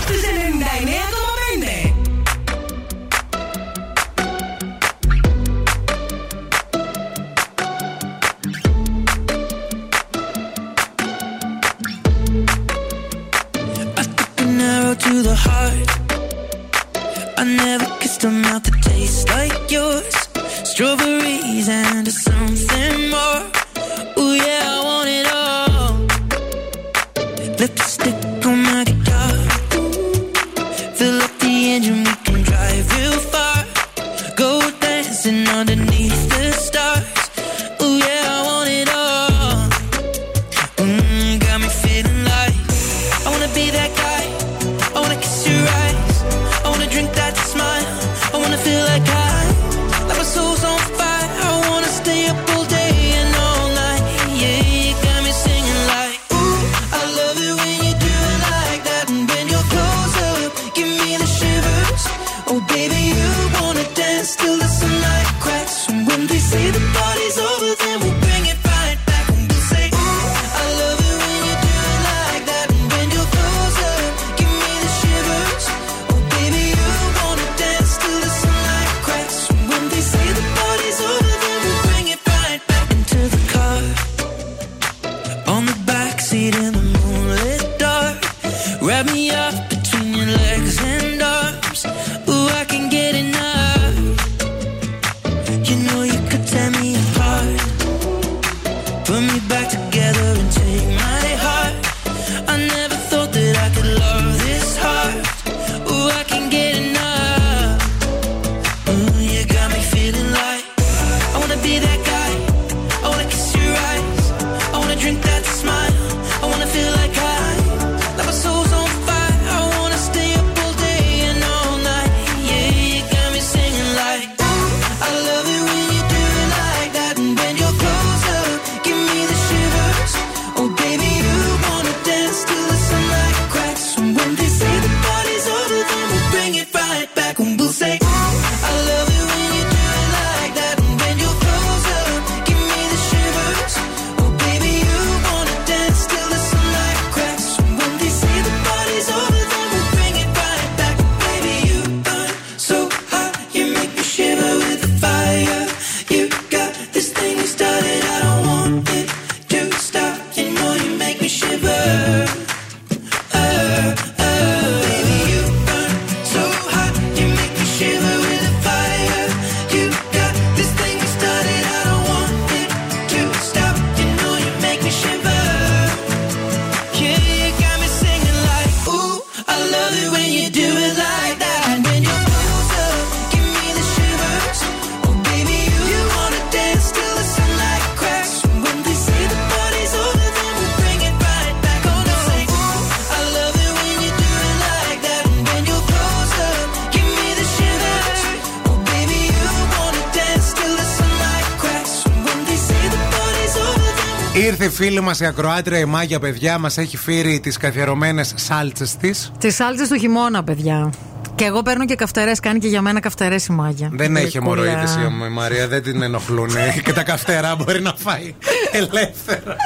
Ήρθε η φίλη μας η ακροάτρια η Μάγια, παιδιά, μας έχει φύρει τις καθιερωμένες σάλτσες της. Τις σάλτσες του χειμώνα, παιδιά. Και εγώ παίρνω και καυτερές. Κάνει και για μένα καυτερές η μάγια. Δεν έχει Γλυκούλα. αιμορροίδες η Μαρία, δεν την ενοχλούν. και τα καυτερά μπορεί να φάει ελεύθερα.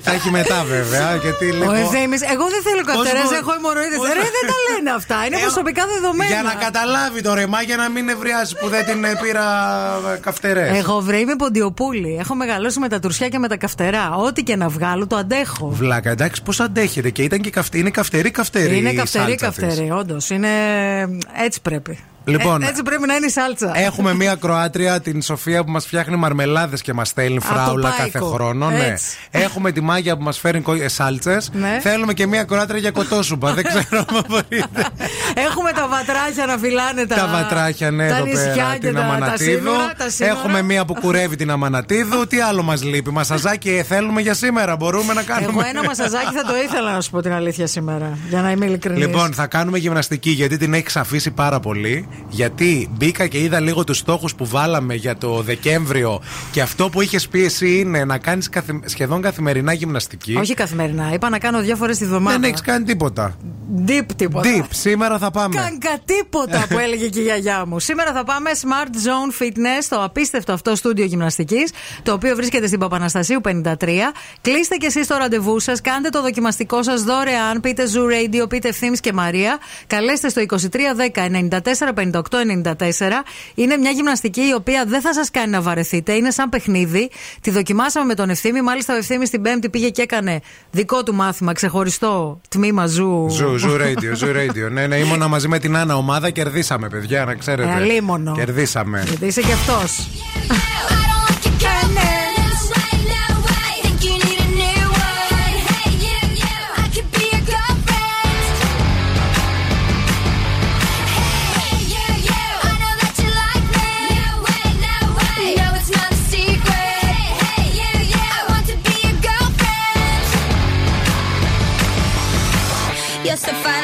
Θα έχει μετά βέβαια. Γιατί Ο λίγο... Ευθύμης, εγώ δεν θέλω καυτερέ, Πώς μπο- έχω αιμορροίδε. πώς- Ρε, δεν τα λένε αυτά. Είναι Έχω- προσωπικά δεδομένα. Για να καταλάβει το ρεμά για να μην νευριάσει που δεν την ε, πήρα καυτερές. Εγώ βρε είμαι ποντιοπούλη. Έχω μεγαλώσει με τα τουρσιά και με τα καυτερά. Ό,τι και να βγάλω το αντέχω. Βλάκα, εντάξει, πώς αντέχετε και ήταν και καυτή. Είναι καυτερή, καυτερή. Είναι η καυτερή, σάλτσα της. καυτερή, όντως. Είναι. Έτσι πρέπει. Λοιπόν, Ε, έτσι πρέπει να είναι η σάλτσα. Έχουμε μία Κροάτρια, την Σοφία, που μας φτιάχνει μαρμελάδες και μας στέλνει Από το φράουλα Πάικο. κάθε χρόνο. Ναι. Έτσι. Έχουμε τη Μάγια που μας φέρνει σάλτσες. Ναι. Θέλουμε και μία Κροάτρια για κοτόσουπα. Δεν ξέρω αν μπορείτε. Έχουμε τα βατράχια να φυλάνε τα. Τα βατράχια, ναι, τα εδώ νησιά πέρα, και την τα, τα Αμανατίδου. σύνορα, τα σύνορα. Έχουμε μία που κουρεύει την Αμανατίδου. Τι άλλο μας λείπει, Μασαζάκι ε, θέλουμε για σήμερα. Μπορούμε να κάνουμε. Εγώ ένα μασαζάκι θα το ήθελα να σου πω την αλήθεια σήμερα. Για να είμαι ειλικρινής. Λοιπόν, θα κάνουμε γυμναστική γιατί την έχεις αφήσει πάρα πολύ. Γιατί μπήκα και είδα λίγο τους στόχους που βάλαμε για το Δεκέμβριο και αυτό που είχες πει εσύ είναι να κάνεις σχεδόν καθημερινά γυμναστική. Όχι καθημερινά. Είπα να κάνω δύο φορές τη βδομάδα. Δεν έχεις κάνει τίποτα. Deep τίποτα. Deep, σήμερα θα πάμε. Κάνκα τίποτα που έλεγε και η γιαγιά μου. Σήμερα θα πάμε Smart Zone Fitness, το απίστευτο αυτό στούντιο γυμναστικής, το οποίο βρίσκεται στην Παπαναστασίου 53. Κλείστε και εσείς το ραντεβού σας, κάντε το δοκιμαστικό σας δωρεάν, πείτε Zoo Radio, πείτε ευθύνη και Μαρία. Καλέστε στο 2310 94 58 94. Είναι μια γυμναστική η οποία δεν θα σας κάνει να βαρεθείτε, είναι σαν παιχνίδι. Τη δοκιμάσαμε με τον Ευθύμη, μάλιστα ο Ευθύμης την Πέμπτη πήγε και έκανε δικό του μάθημα, ξεχωριστό τμήμα Zoo. Zoo, Zoo Radio, Zoo Radio. Ναι, ναι, ήμουνα μαζί με την Άννα ομάδα, κερδίσαμε, παιδιά, να ξέρετε. Ε, αλίμονο. Κερδίσαμε. Γιατί είσαι και αυτός. Justify.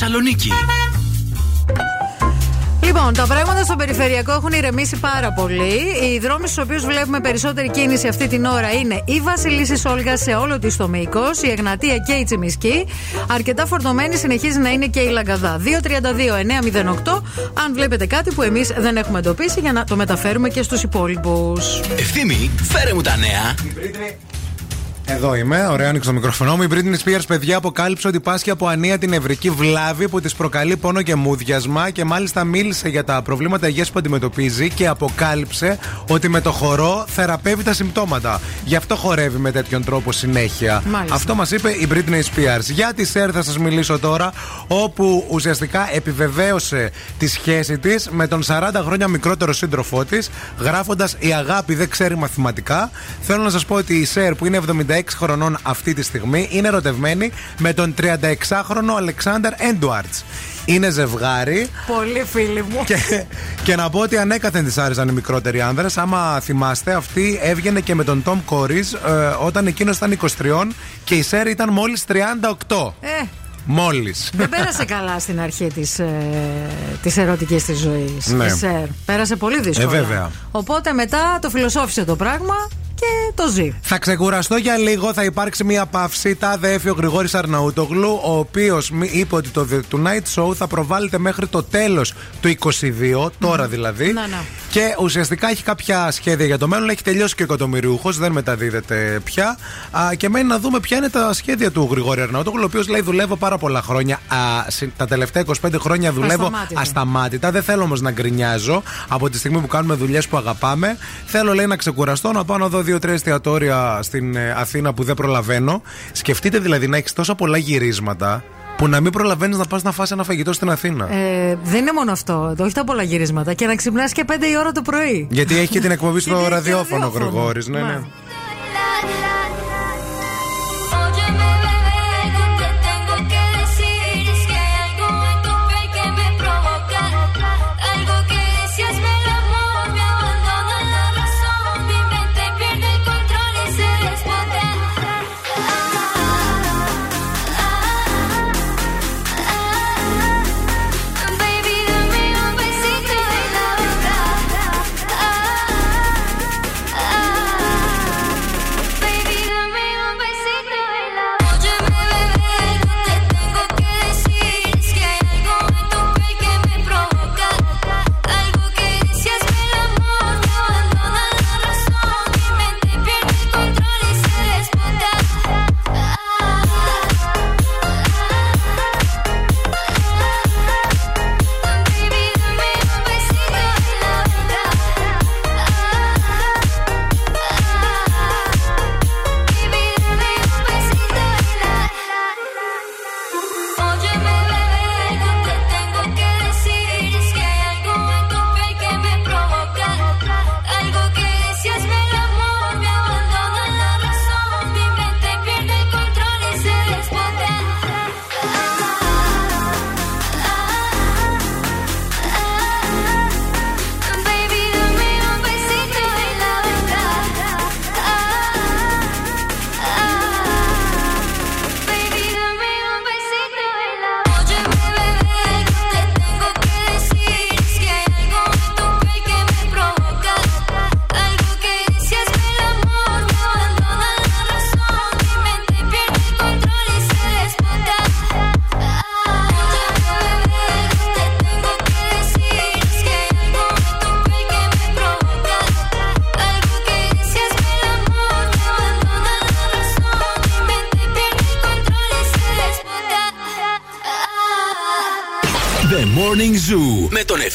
Θεσσαλονίκη. Λοιπόν, τα πράγματα στο περιφερειακό έχουν ηρεμήσει πάρα πολύ. Οι δρόμοι στους οποίους βλέπουμε περισσότερη κίνηση αυτή την ώρα είναι η Βασιλίση Όλγα σε όλο της το μήκος, η Εγνατία και η Τσιμισκή. Αρκετά φορτωμένη συνεχίζει να είναι και η Λαγκαδά. 232-908. Αν βλέπετε κάτι που εμείς δεν έχουμε εντοπίσει για να το μεταφέρουμε και στους υπόλοιπους. Ευθύμη, φέρε μου τα νέα. Εδώ είμαι, ωραία, άνοιξε το μικροφωνό μου. Η Britney Spears, παιδιά, αποκάλυψε ότι πάσχει από ανία την ευρική βλάβη που της προκαλεί πόνο και μούδιασμα και μάλιστα μίλησε για τα προβλήματα υγείας που αντιμετωπίζει και αποκάλυψε ότι με το χορό θεραπεύει τα συμπτώματα. Γι' αυτό χορεύει με τέτοιον τρόπο συνέχεια. Μάλιστα. Αυτό μας είπε η Britney Spears. Για τη Σέρ θα σας μιλήσω τώρα, όπου ουσιαστικά επιβεβαίωσε τη σχέση της με τον 40 χρόνια μικρότερο σύντροφό της, γράφοντας Η αγάπη δεν ξέρει μαθηματικά. Θέλω να σας πω ότι η Σέρ, που είναι 76 χρονών αυτή τη στιγμή, είναι ερωτευμένη με τον 36χρονο Αλεξάνδρ Έντουαρτς. Είναι ζευγάρι. Πολύ φίλοι μου. Και, και να πω ότι ανέκαθεν της άρεσαν οι μικρότεροι άνδρες. Άμα θυμάστε, αυτή έβγαινε και με τον Τόμ Κόρι όταν εκείνος ήταν 23 και η Σέρ ήταν μόλις 38. Ε, Μόλις. δεν πέρασε καλά στην αρχή της ε, της ερωτικής της ζωής. Ναι. Πέρασε πολύ δύσκολα. Ε, βέβαια. Οπότε μετά το φιλοσόφησε το πράγμα και το ζει. Θα ξεκουραστώ για λίγο, θα υπάρξει μια παύση. Τάδε έφη ο Γρηγόρης Αρναούτογλου, ο οποίος είπε ότι το The Tonight Show θα προβάλλεται μέχρι το τέλος του 22, τώρα δηλαδή. Να, ναι. Και ουσιαστικά έχει κάποια σχέδια για το μέλλον. Έχει τελειώσει και ο εκατομμυριούχος, δεν μεταδίδεται πια. Α, και μένει να δούμε ποια είναι τα σχέδια του Γρηγόρη Αρναούτογλου, ο οποίος λέει δουλεύω πάρα πολλά χρόνια. Α, συ- τα τελευταία 25 χρόνια δουλεύω Ασταμάτητα. ασταμάτητα. Δεν θέλω όμως να γκρινιάζω από τη στιγμή που κάνουμε δουλειές που αγαπάμε. Θέλω λέει να ξεκουραστώ, να πάω να δω δύο-τρία εστιατόρια στην ε, Αθήνα που δεν προλαβαίνω. Σκεφτείτε δηλαδή να έχεις τόσα πολλά γυρίσματα που να μην προλαβαίνεις να πας να φας ένα φαγητό στην Αθήνα. Ε, δεν είναι μόνο αυτό. Όχι τα πολλά γυρίσματα. Και να ξυπνάς και 5 η ώρα το πρωί. Γιατί έχει και την εκπομπή στο Γιατί έχει και ραδιόφωνο ο ραδιόφωνο. Γρηγόρης. Ναι, ναι.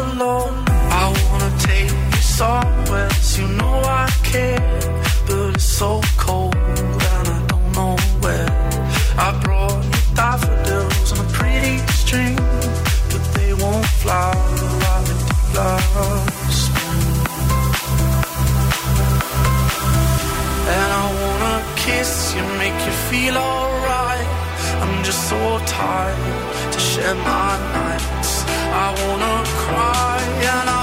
Love. I wanna take you somewhere, you know I care, but it's so cold and I don't know where. I brought you daffodils on a pretty string, but they won't flower like last. And I wanna kiss you, make you feel alright. I'm just so tired to share my nights. I wanna champion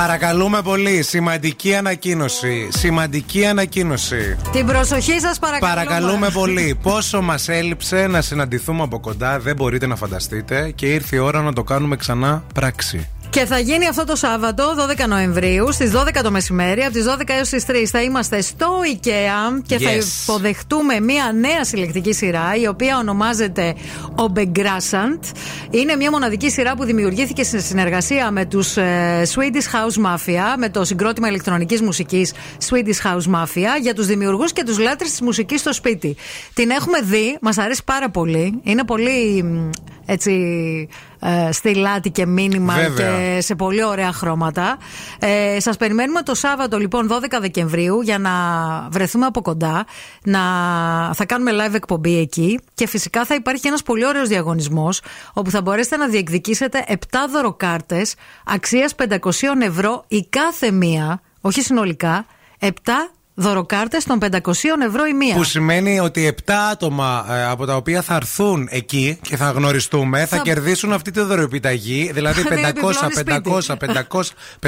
Παρακαλούμε πολύ, σημαντική ανακοίνωση. Σημαντική ανακοίνωση. Την προσοχή σας παρακαλώ. Παρακαλούμε πολύ. Πόσο μας έλειψε να συναντηθούμε από κοντά, δεν μπορείτε να φανταστείτε. Και ήρθε η ώρα να το κάνουμε ξανά πράξη. Και θα γίνει αυτό το Σάββατο, 12 Νοεμβρίου, στις 12 το μεσημέρι. Από τις 12 έως τις 3 θα είμαστε στο IKEA και θα Yes. υποδεχτούμε μία νέα συλλεκτική σειρά, η οποία ονομάζεται Obegrassant. Είναι μια μοναδική σειρά που δημιουργήθηκε σε συνεργασία με τους Swedish House Mafia, με το συγκρότημα ηλεκτρονικής μουσικής Swedish House Mafia, για τους δημιουργούς και τους λάτρες της μουσικής στο σπίτι. Την έχουμε δει, μας αρέσει πάρα πολύ. Είναι πολύ μ, έτσι ε, στυλάτη και μήνυμα Βέβαια. και σε πολύ ωραία χρώματα. Ε, Σας περιμένουμε το Σάββατο λοιπόν 12 Δεκεμβρίου για να βρεθούμε από κοντά. Να... Θα κάνουμε live εκπομπή εκεί και φυσικά θα υπάρχει ένας πολύ ωραίος διαγωνισμός όπου θα μπορέσετε να διεκδικήσετε 7 δωροκάρτες αξίας 500 ευρώ η κάθε μία, όχι συνολικά, 7 δωροκάρτες των 500 ευρώ η μία. Που σημαίνει ότι 7 άτομα ε, από τα οποία θα έρθουν εκεί και θα γνωριστούμε θα, Θα- κερδίσουν αυτή τη δωρεοεπιταγή. Δηλαδή Δεν 500, επιβεβαιώνει 500, 500,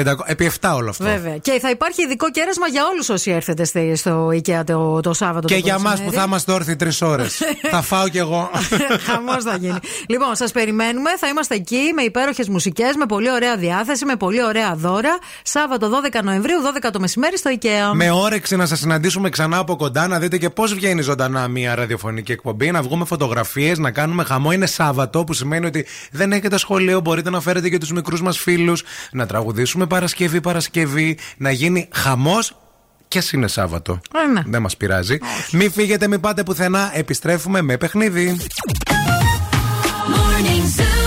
500, επί 7 όλο αυτό. Βέβαια. Και θα υπάρχει ειδικό κέρασμα για όλους όσοι έρθετε στη- στο IKEA το, το Σάββατο. Και το για εμά που μεσημέρι. θα είμαστε όρθιοι τρεις ώρες. θα φάω κι εγώ. Χαμός θα γίνει. Λοιπόν, σας περιμένουμε. Θα είμαστε εκεί με υπέροχες μουσικές, με πολύ ωραία διάθεση, με πολύ ωραία δώρα. Σάββατο 12 Νοεμβρίου, 12 το μεσημέρι στο IKEA. Με όρεξη να σας συναντήσουμε ξανά από κοντά, να δείτε και πώς βγαίνει ζωντανά μια ραδιοφωνική εκπομπή, να βγούμε φωτογραφίες, να κάνουμε χαμό. Είναι Σάββατο, που σημαίνει ότι δεν έχετε σχολείο, μπορείτε να φέρετε και τους μικρούς μας φίλους, να τραγουδήσουμε Παρασκευή, Παρασκευή, να γίνει χαμός. Και ας είναι Σάββατο. Ε, ναι. Δεν μας πειράζει. Μην φύγετε, μην πάτε πουθενά. Επιστρέφουμε με παιχνίδι. Morning Zoo.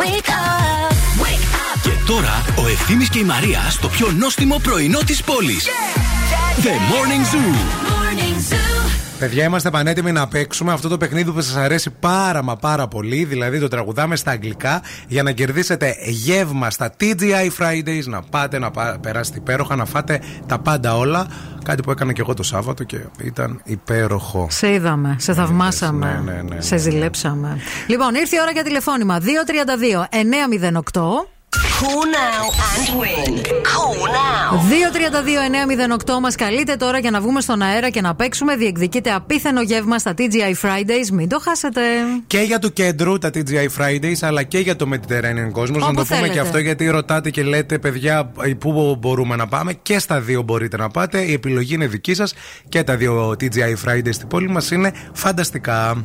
Wake up. Wake up. Και τώρα ο Ευθύμης και η Μαρία στο πιο νόστιμο πρωινό της πόλης. The Morning Zoo. Morning Zoo. Παιδιά, είμαστε πανέτοιμοι να παίξουμε αυτό το παιχνίδι που σας αρέσει πάρα μα πάρα πολύ. Δηλαδή, το τραγουδάμε στα αγγλικά για να κερδίσετε γεύμα στα TGI Fridays. Να πάτε να πά- περάσετε υπέροχα, να φάτε τα πάντα όλα. Κάτι που έκανα και εγώ το Σάββατο και ήταν υπέροχο. Σε είδαμε, σε θαυμάσαμε. ναι, ναι, ναι, σε ναι. ζηλέψαμε. Λοιπόν, ήρθε η ώρα για τηλεφώνημα. 232-908. Call now and win. Call now. 232-908 μας καλείτε τώρα για να βγούμε στον αέρα και να παίξουμε. Διεκδικείτε απίθανο γεύμα στα TGI Fridays. Μην το χάσετε. Και για του κέντρου, τα TGI Fridays, αλλά και για το Mediterranean Cosmos. Να Όπου το πούμε θέλετε. και αυτό, γιατί ρωτάτε και λέτε, παιδιά, πού μπορούμε να πάμε. Και στα δύο μπορείτε να πάτε. Η επιλογή είναι δική σας. Και τα δύο TGI Fridays στην πόλη μας είναι φανταστικά.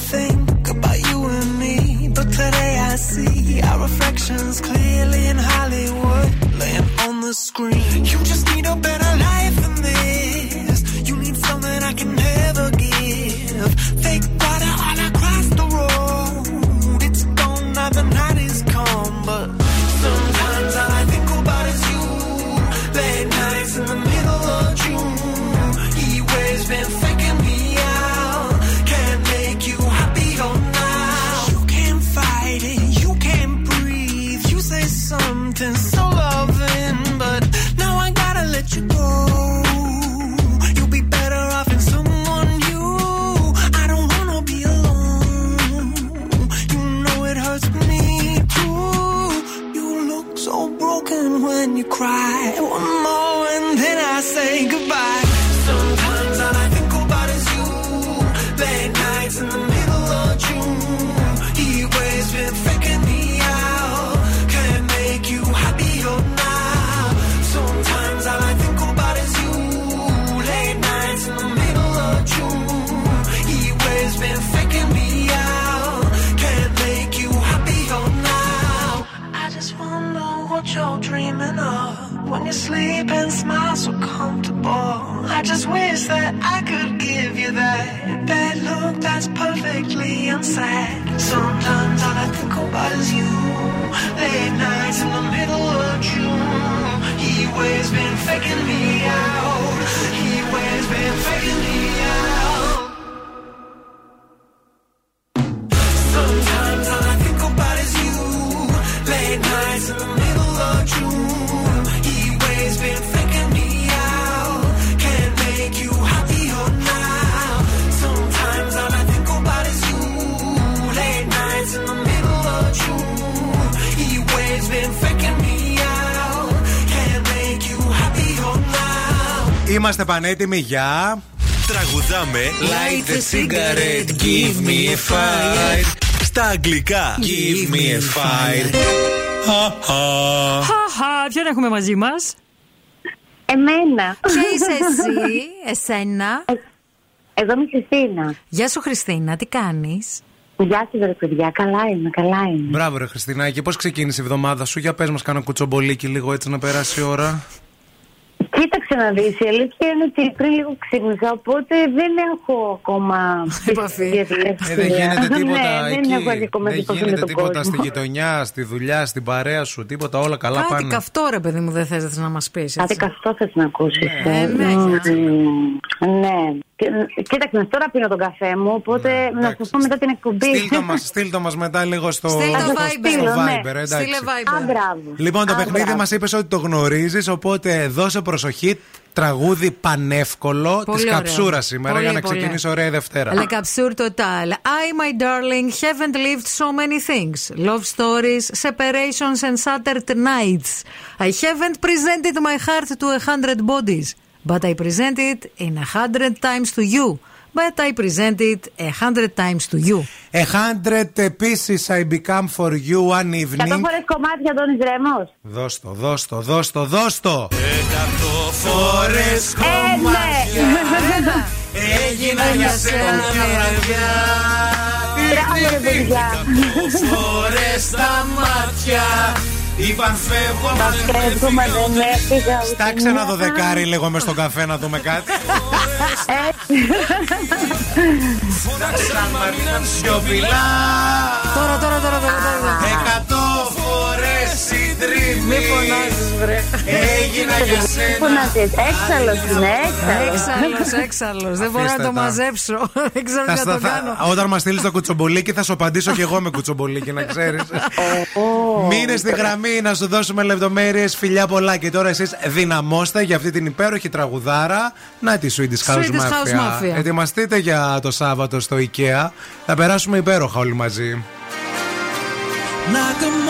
thing. Πανέτοιμοι για. Τραγουδάμε Light the cigarette, give me a fire Στα αγγλικά Give me a fire Χαχα, ποιον έχουμε μαζί μας; Εμένα. Ποια είσαι εσύ, εσένα. Εγώ είμαι η Χριστίνα. Γεια σου, Χριστίνα, τι κάνεις; Γεια σα, ρε παιδιά. Καλά είμαι, καλά είμαι. Μπράβο, ρε Χριστινάκη, πώς ξεκίνησε η εβδομάδα σου; Για πες μας, κάνα κουτσομπολίκι λίγο έτσι να περάσει η ώρα. Κοίταξε να δεις, η αλήθεια είναι ότι πριν λίγο ξύπνησα, οπότε δεν έχω ακόμα επαφή. Ε, δεν γίνεται τίποτα ναι, εκεί. δεν έχω ακόμα δεν επαφή με γίνεται τον τίποτα κόσμο. στη γειτονιά, στη δουλειά, στην παρέα σου. Τίποτα, όλα καλά Κάτι πάνε. καυτό, ρε παιδί μου, δεν θες να μας πεις. Κάτι καυτό θες να ακούσεις. Ναι, ε. ναι, Μμμ, έτσι. Ναι. Και- Κοίταξε, τώρα πίνω τον καφέ μου, οπότε να σας πω μετά την εκπομπή. Ναι, Στείλ το μας, στείλ το μας μετά λίγο στο, Στείλ το στο- Viber. στο Ναι. Viber, εντάξει. Στείλε Viber. Α, μπράβο. Λοιπόν, το Α, παιχνίδι μπράβο. μας είπες ότι το γνωρίζεις, οπότε δώσε προσοχή. Τραγούδι πανεύκολο Πολύ τη ωραίο. καψούρα σήμερα Πολύ, για να πολύ. ξεκινήσει ωραία η Δευτέρα. Le Capsule Total. I, my darling, haven't lived so many things. Love stories, separations and shattered nights. I haven't presented my heart to a hundred bodies, but I present it in a hundred times to you. But I present it a hundred times to you. A hundred pieces I become for you one Εκατό evening. φορές κομμάτια Αντώνης Ρέμος. Δώσ' το, δώσ' το, δώσ' το, δώσ' το. Εκατό φορές κομμάτια Έγινα για σένα μια βραδιά Μπράβο ρε παιδιά. Φορές τα μάτια Είπαν φεύγω μα δεν Φεύγουμε, δεν έφυγα. ούτε Στάξε ένα μια. δωδεκάρι λίγο μες στον καφέ να δούμε κάτι. Φώναξα μ' σιωπηλά Τώρα, τώρα, τώρα, τώρα. τώρα. Εκατό φορές συντριβή Μη φωνάζεις, βρε. Έγινα για σένα Φωνάζεις, έξαλλος είναι, έξαλλος. Έξαλλος, έξαλλος. Δεν μπορώ να Αφήστε το τα. μαζέψω. Δεν ξέρω Θα τι να στα- το θα- κάνω. όταν μας στείλεις το κουτσομπολίκι, θα σου απαντήσω και εγώ με κουτσομπολίκι, να ξέρεις. Μείνε στη γραμμή να σου δώσουμε λεπτομέρειες. Φιλιά πολλά. Και τώρα εσείς δυναμώστε για αυτή την υπέροχη τραγουδάρα. Να τη Swedish House Swedish House Mafia. Mafia. Ετοιμαστείτε για το Σάββατο στο IKEA. Θα περάσουμε υπέροχα όλοι μαζί. Like a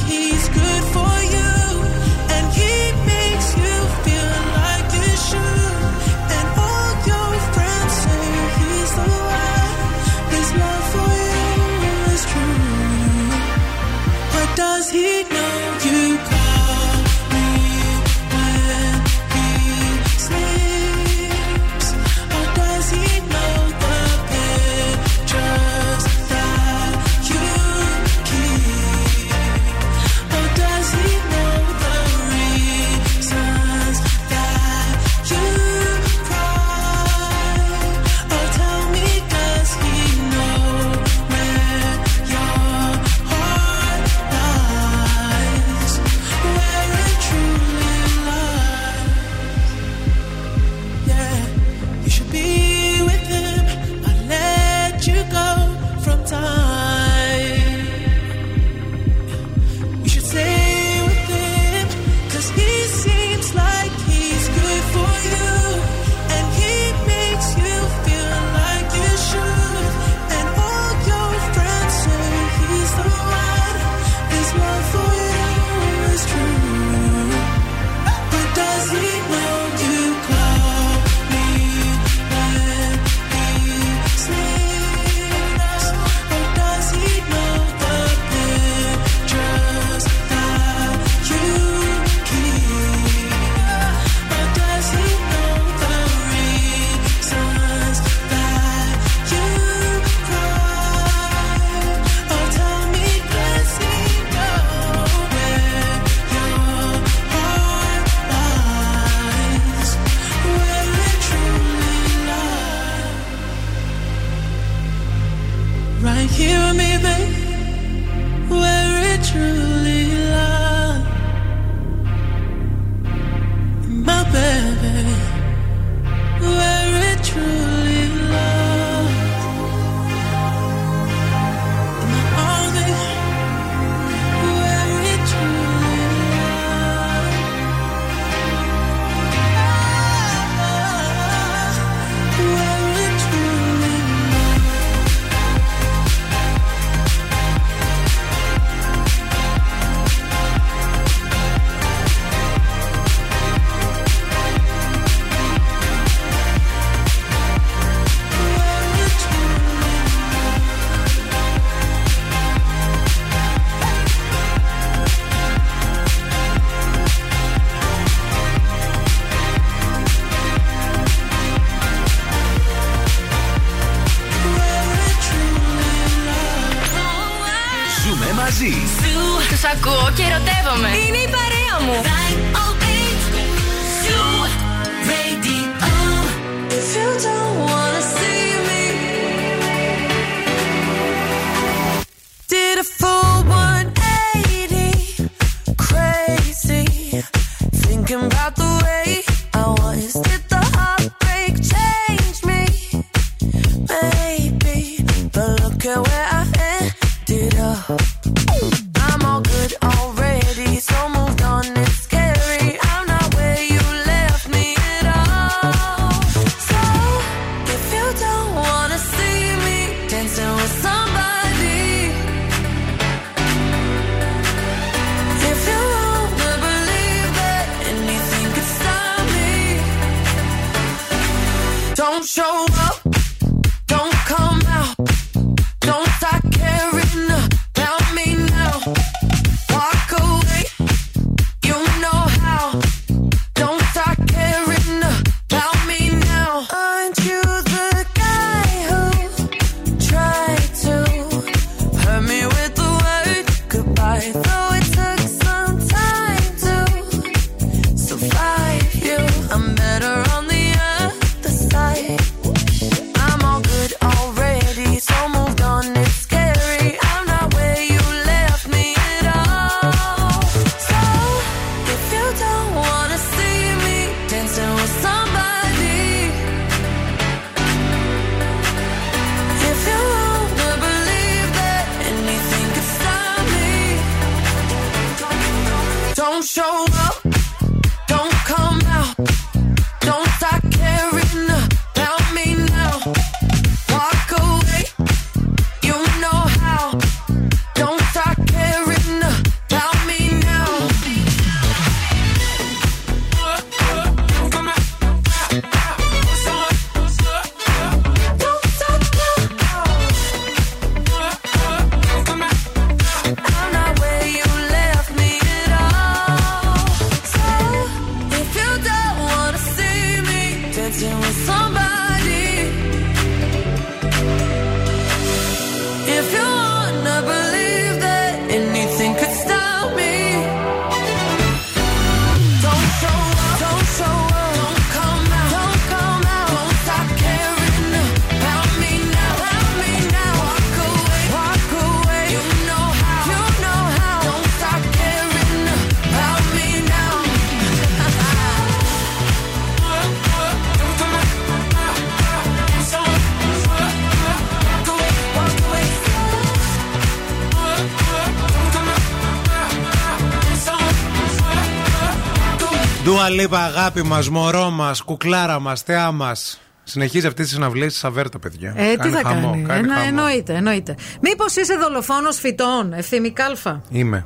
Λίπα, αγάπη μας, μωρό μας, κουκλάρα μας, θεά μας. Συνεχίζει αυτή τη συναυλία στη Σαβέρτα, παιδιά. Ε, τι θα χαμό, κάνει. κάνει Εννο- χαμό. εννοείται, εννοείται. Μήπως είσαι δολοφόνος φυτών, ευθύμη κάλφα; Είμαι.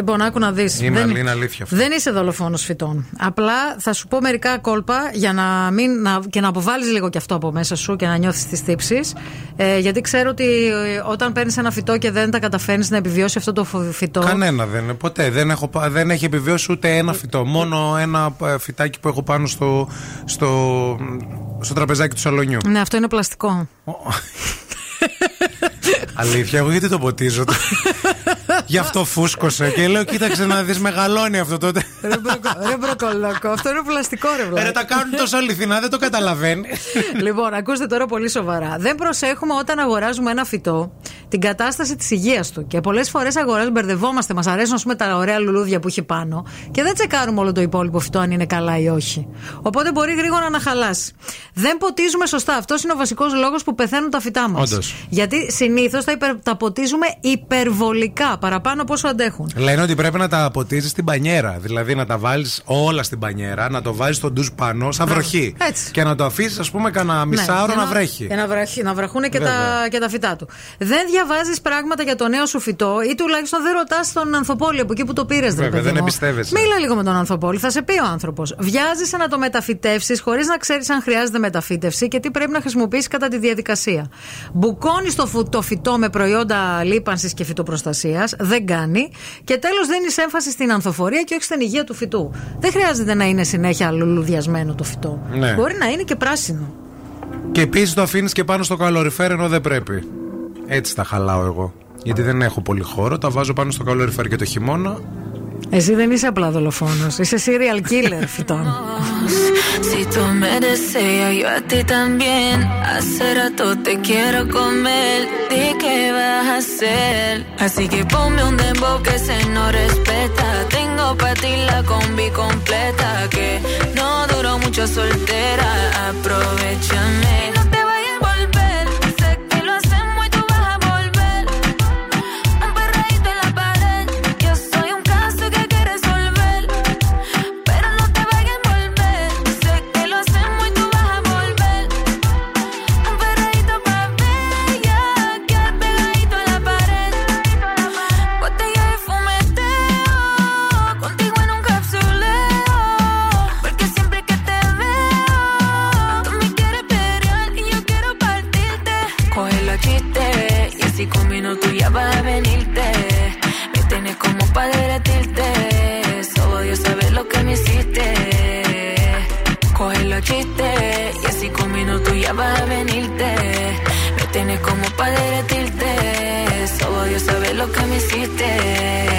Λοιπόν, άκου να δεις. Είμαι, αλλά είναι αλήθεια αυτό. Δεν είσαι δολοφόνος φυτών. Απλά θα σου πω μερικά κόλπα για να μην. Να, και να αποβάλεις λίγο και αυτό από μέσα σου και να νιώθεις τις τύψεις. Ε, γιατί ξέρω ότι ε, όταν παίρνεις ένα φυτό και δεν τα καταφέρνεις να επιβιώσει αυτό το φο- φυτό. Κανένα δεν είναι. Ποτέ. Δεν, έχω, πα- δεν έχει επιβιώσει ούτε ένα φυτό. Μόνο ένα ε, φυτάκι που έχω πάνω στο, στο, στο τραπεζάκι του σαλονιού. Ναι, αυτό είναι πλαστικό. Αλήθεια, εγώ γιατί το ποτίζω. Γι' αυτό φούσκωσε και λέω: Κοίταξε να δεις, μεγαλώνει αυτό τότε. Ρε μπροκο- ρε μπροκολόκο, αυτό είναι πλαστικό ρε βλάκα. Ρε, τα κάνουν τόσο αληθινά, δεν το καταλαβαίνει. λοιπόν, ακούστε τώρα πολύ σοβαρά. Δεν προσέχουμε όταν αγοράζουμε ένα φυτό την κατάσταση της υγείας του. Και πολλές φορές αγοράζουμε, μπερδευόμαστε, μας αρέσουν ας πούμε, τα ωραία λουλούδια που έχει πάνω και δεν τσεκάρουμε όλο το υπόλοιπο φυτό αν είναι καλά ή όχι. Οπότε μπορεί γρήγορα να χαλάσει. Δεν ποτίζουμε σωστά. Αυτός είναι ο βασικός λόγος που πεθαίνουν τα φυτά μας. Όντως. Γιατί συνήθως τα, υπερ- τα ποτίζουμε υπερβολικά, παραπάνω από όσο αντέχουν. Λένε ότι πρέπει να τα ποτίζεις στην πανιέρα. Δηλαδή να τα βάλεις όλα στην πανιέρα, να το βάζεις στο ντουζ πάνω, σαν βροχή. Έτσι. Και να το αφήσεις, ας πούμε, κανένα μισάωρο Ναι, να, για βρέχει. Για να, βραχ- να βραχούν και τα, Βέβαια. και τα φυτά του. Δεν διαβάζεις πράγματα για το νέο σου φυτό ή τουλάχιστον δεν ρωτάς τον Ανθοπόλη από εκεί που το πήρες. Βέβαια, δεν εμπιστεύεσαι. Μίλα λίγο με τον Ανθοπόλη, θα σε πει ο άνθρωπος. Βιάζεσαι να το μεταφυτεύσεις χωρίς να ξέρεις αν χρειάζεται μεταφύτευση και τι πρέπει να χρησιμοποιήσεις κατά τη διαδικασία. Μπουκώνεις το, φου- το φυτό με προϊόντα λίπανσης και φυτοπροστασίας δεν κάνει. Και τέλος δίνεις έμφαση στην ανθοφορία και όχι στην υγεία του φυτού. Δεν χρειάζεται να είναι συνέχεια λουλουδιασμένο το φυτό. Ναι. Μπορεί να είναι και πράσινο. Και επίσης το αφήνεις και πάνω στο καλοριφέρ ενώ δεν πρέπει. Έτσι τα χαλάω εγώ. Γιατί δεν έχω πολύ χώρο, τα βάζω πάνω στο καλοριφέρ και το χειμώνα Εσύ δεν είσαι απλά δολοφόνο, είσαι serial killer φυτών. Si tú me deseas, yo a ti también. Hace rato te quiero comer. ¿De qué vas a hacer? Así que ponme un dembow que se no respeta. Tengo para ti la combi completa. Que no duró mucho soltera. Aprovechame. chistes. Y así con minutos ya vas a venirte. Me tienes como para derretirte. Solo Dios sabe lo que me hiciste.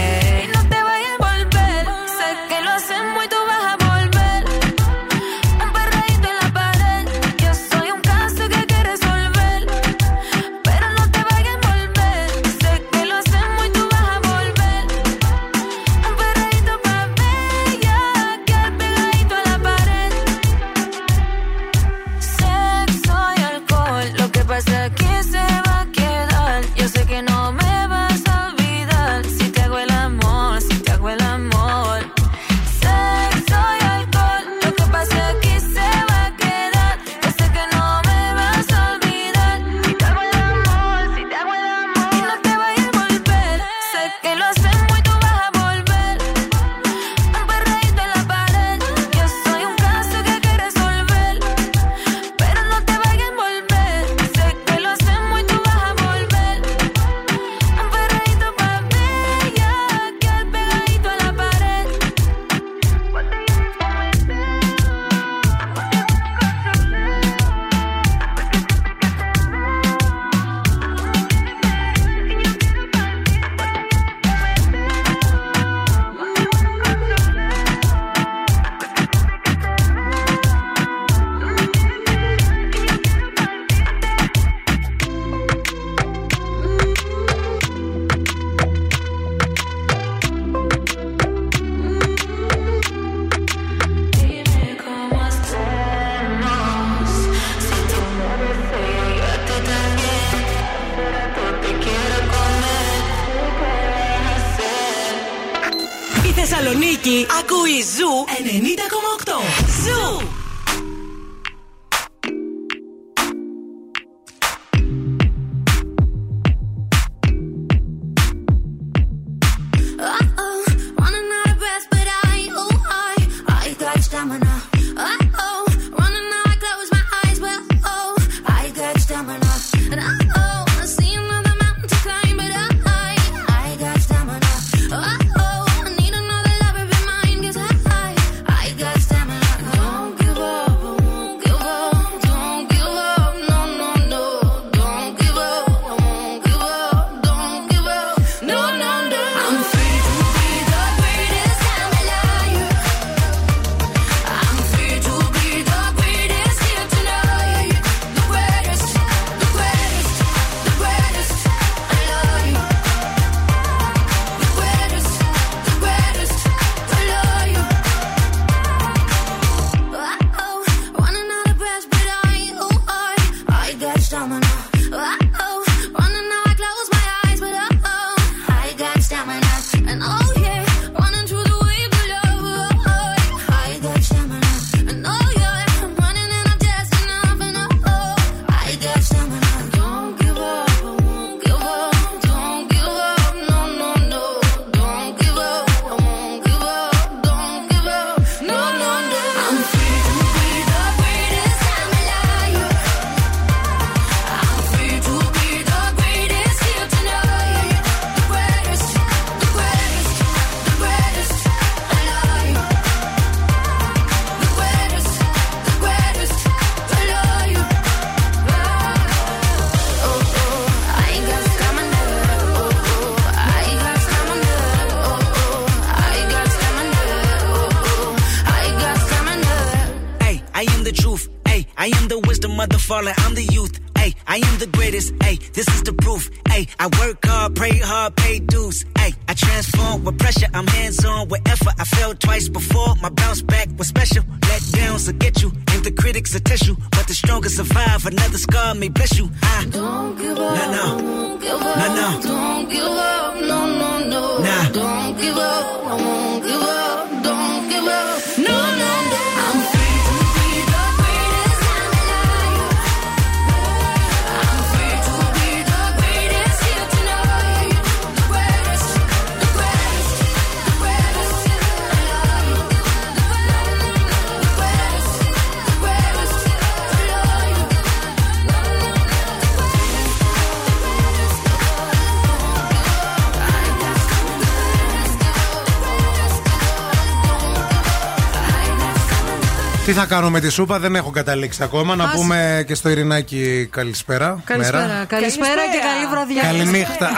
Σούπα, δεν έχω καταλήξει ακόμα. Να Άσε. πούμε και στο Ειρηνάκι καλησπέρα. Καλησπέρα. Μέρα. Καλησπέρα και καλή βραδιά. Καληνύχτα.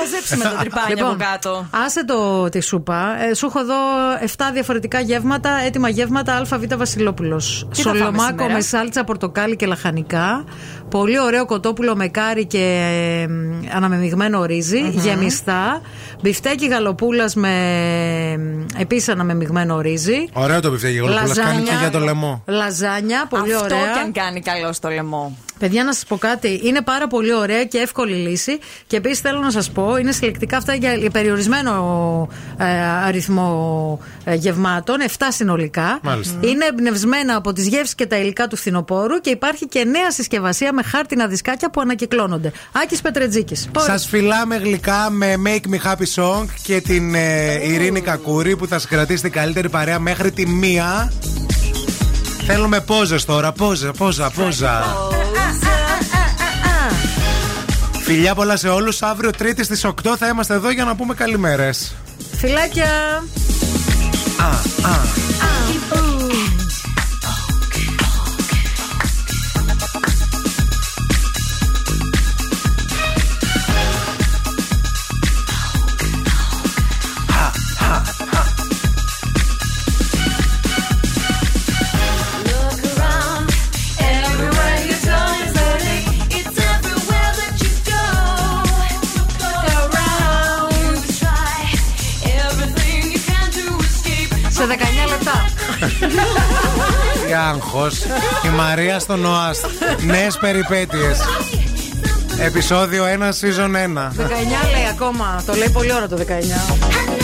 Χαζέψει με τα τρυπάνια Λοιπόν, από κάτω. Άσε το τη σούπα. Ε, σου έχω εδώ 7 διαφορετικά γεύματα, έτοιμα γεύματα ΑΒ Βασιλόπουλος. Τι θα φάμε Σολομάκο σήμερα; με σάλτσα πορτοκάλι και λαχανικά. Πολύ ωραίο κοτόπουλο με κάρι και ε, αναμεμειγμένο ρύζι, Μμμ. γεμιστά. Μπιφτέκι γαλοπούλας με επίσης αναμεμειγμένο ρύζι. Ωραίο το πιφτέκι γλυκούλα. Κάνει και για το λαιμό. Λαζάνια, πολύ Αυτό ωραία. και αν κάνει καλό στο λαιμό. Παιδιά, να σας πω κάτι. Είναι πάρα πολύ ωραία και εύκολη λύση. Και επίσης θέλω να σας πω, είναι συλλεκτικά αυτά για για περιορισμένο ε, αριθμό ε, γευμάτων, 7 συνολικά. Μάλιστα. Είναι εμπνευσμένα από τις γεύσεις και τα υλικά του φθινοπόρου και υπάρχει και νέα συσκευασία με χάρτινα δισκάκια που ανακυκλώνονται. Άκης Πετρετζίκης. Σας φυλάμε γλυκά με Make Me Happy Song και την ε, Ειρήνη Κακούρη που θα σα κρατήσει την καλύτερη παρέα μέχρι τη μία. Θέλουμε πόζες τώρα. Πόζα, πόζα, πόζα. Φιλιά πολλά σε όλους. Αύριο Τρίτη στις 8 θα είμαστε εδώ για να πούμε καλημέρες. Φιλάκια! Α, α. Τι άγχος. Η Μαρία στο ΝΟΑΣΤ. Νέες περιπέτειες Επισόδιο 1, season 1. 19 λέει ακόμα. Το λέει πολύ ώρα το 19.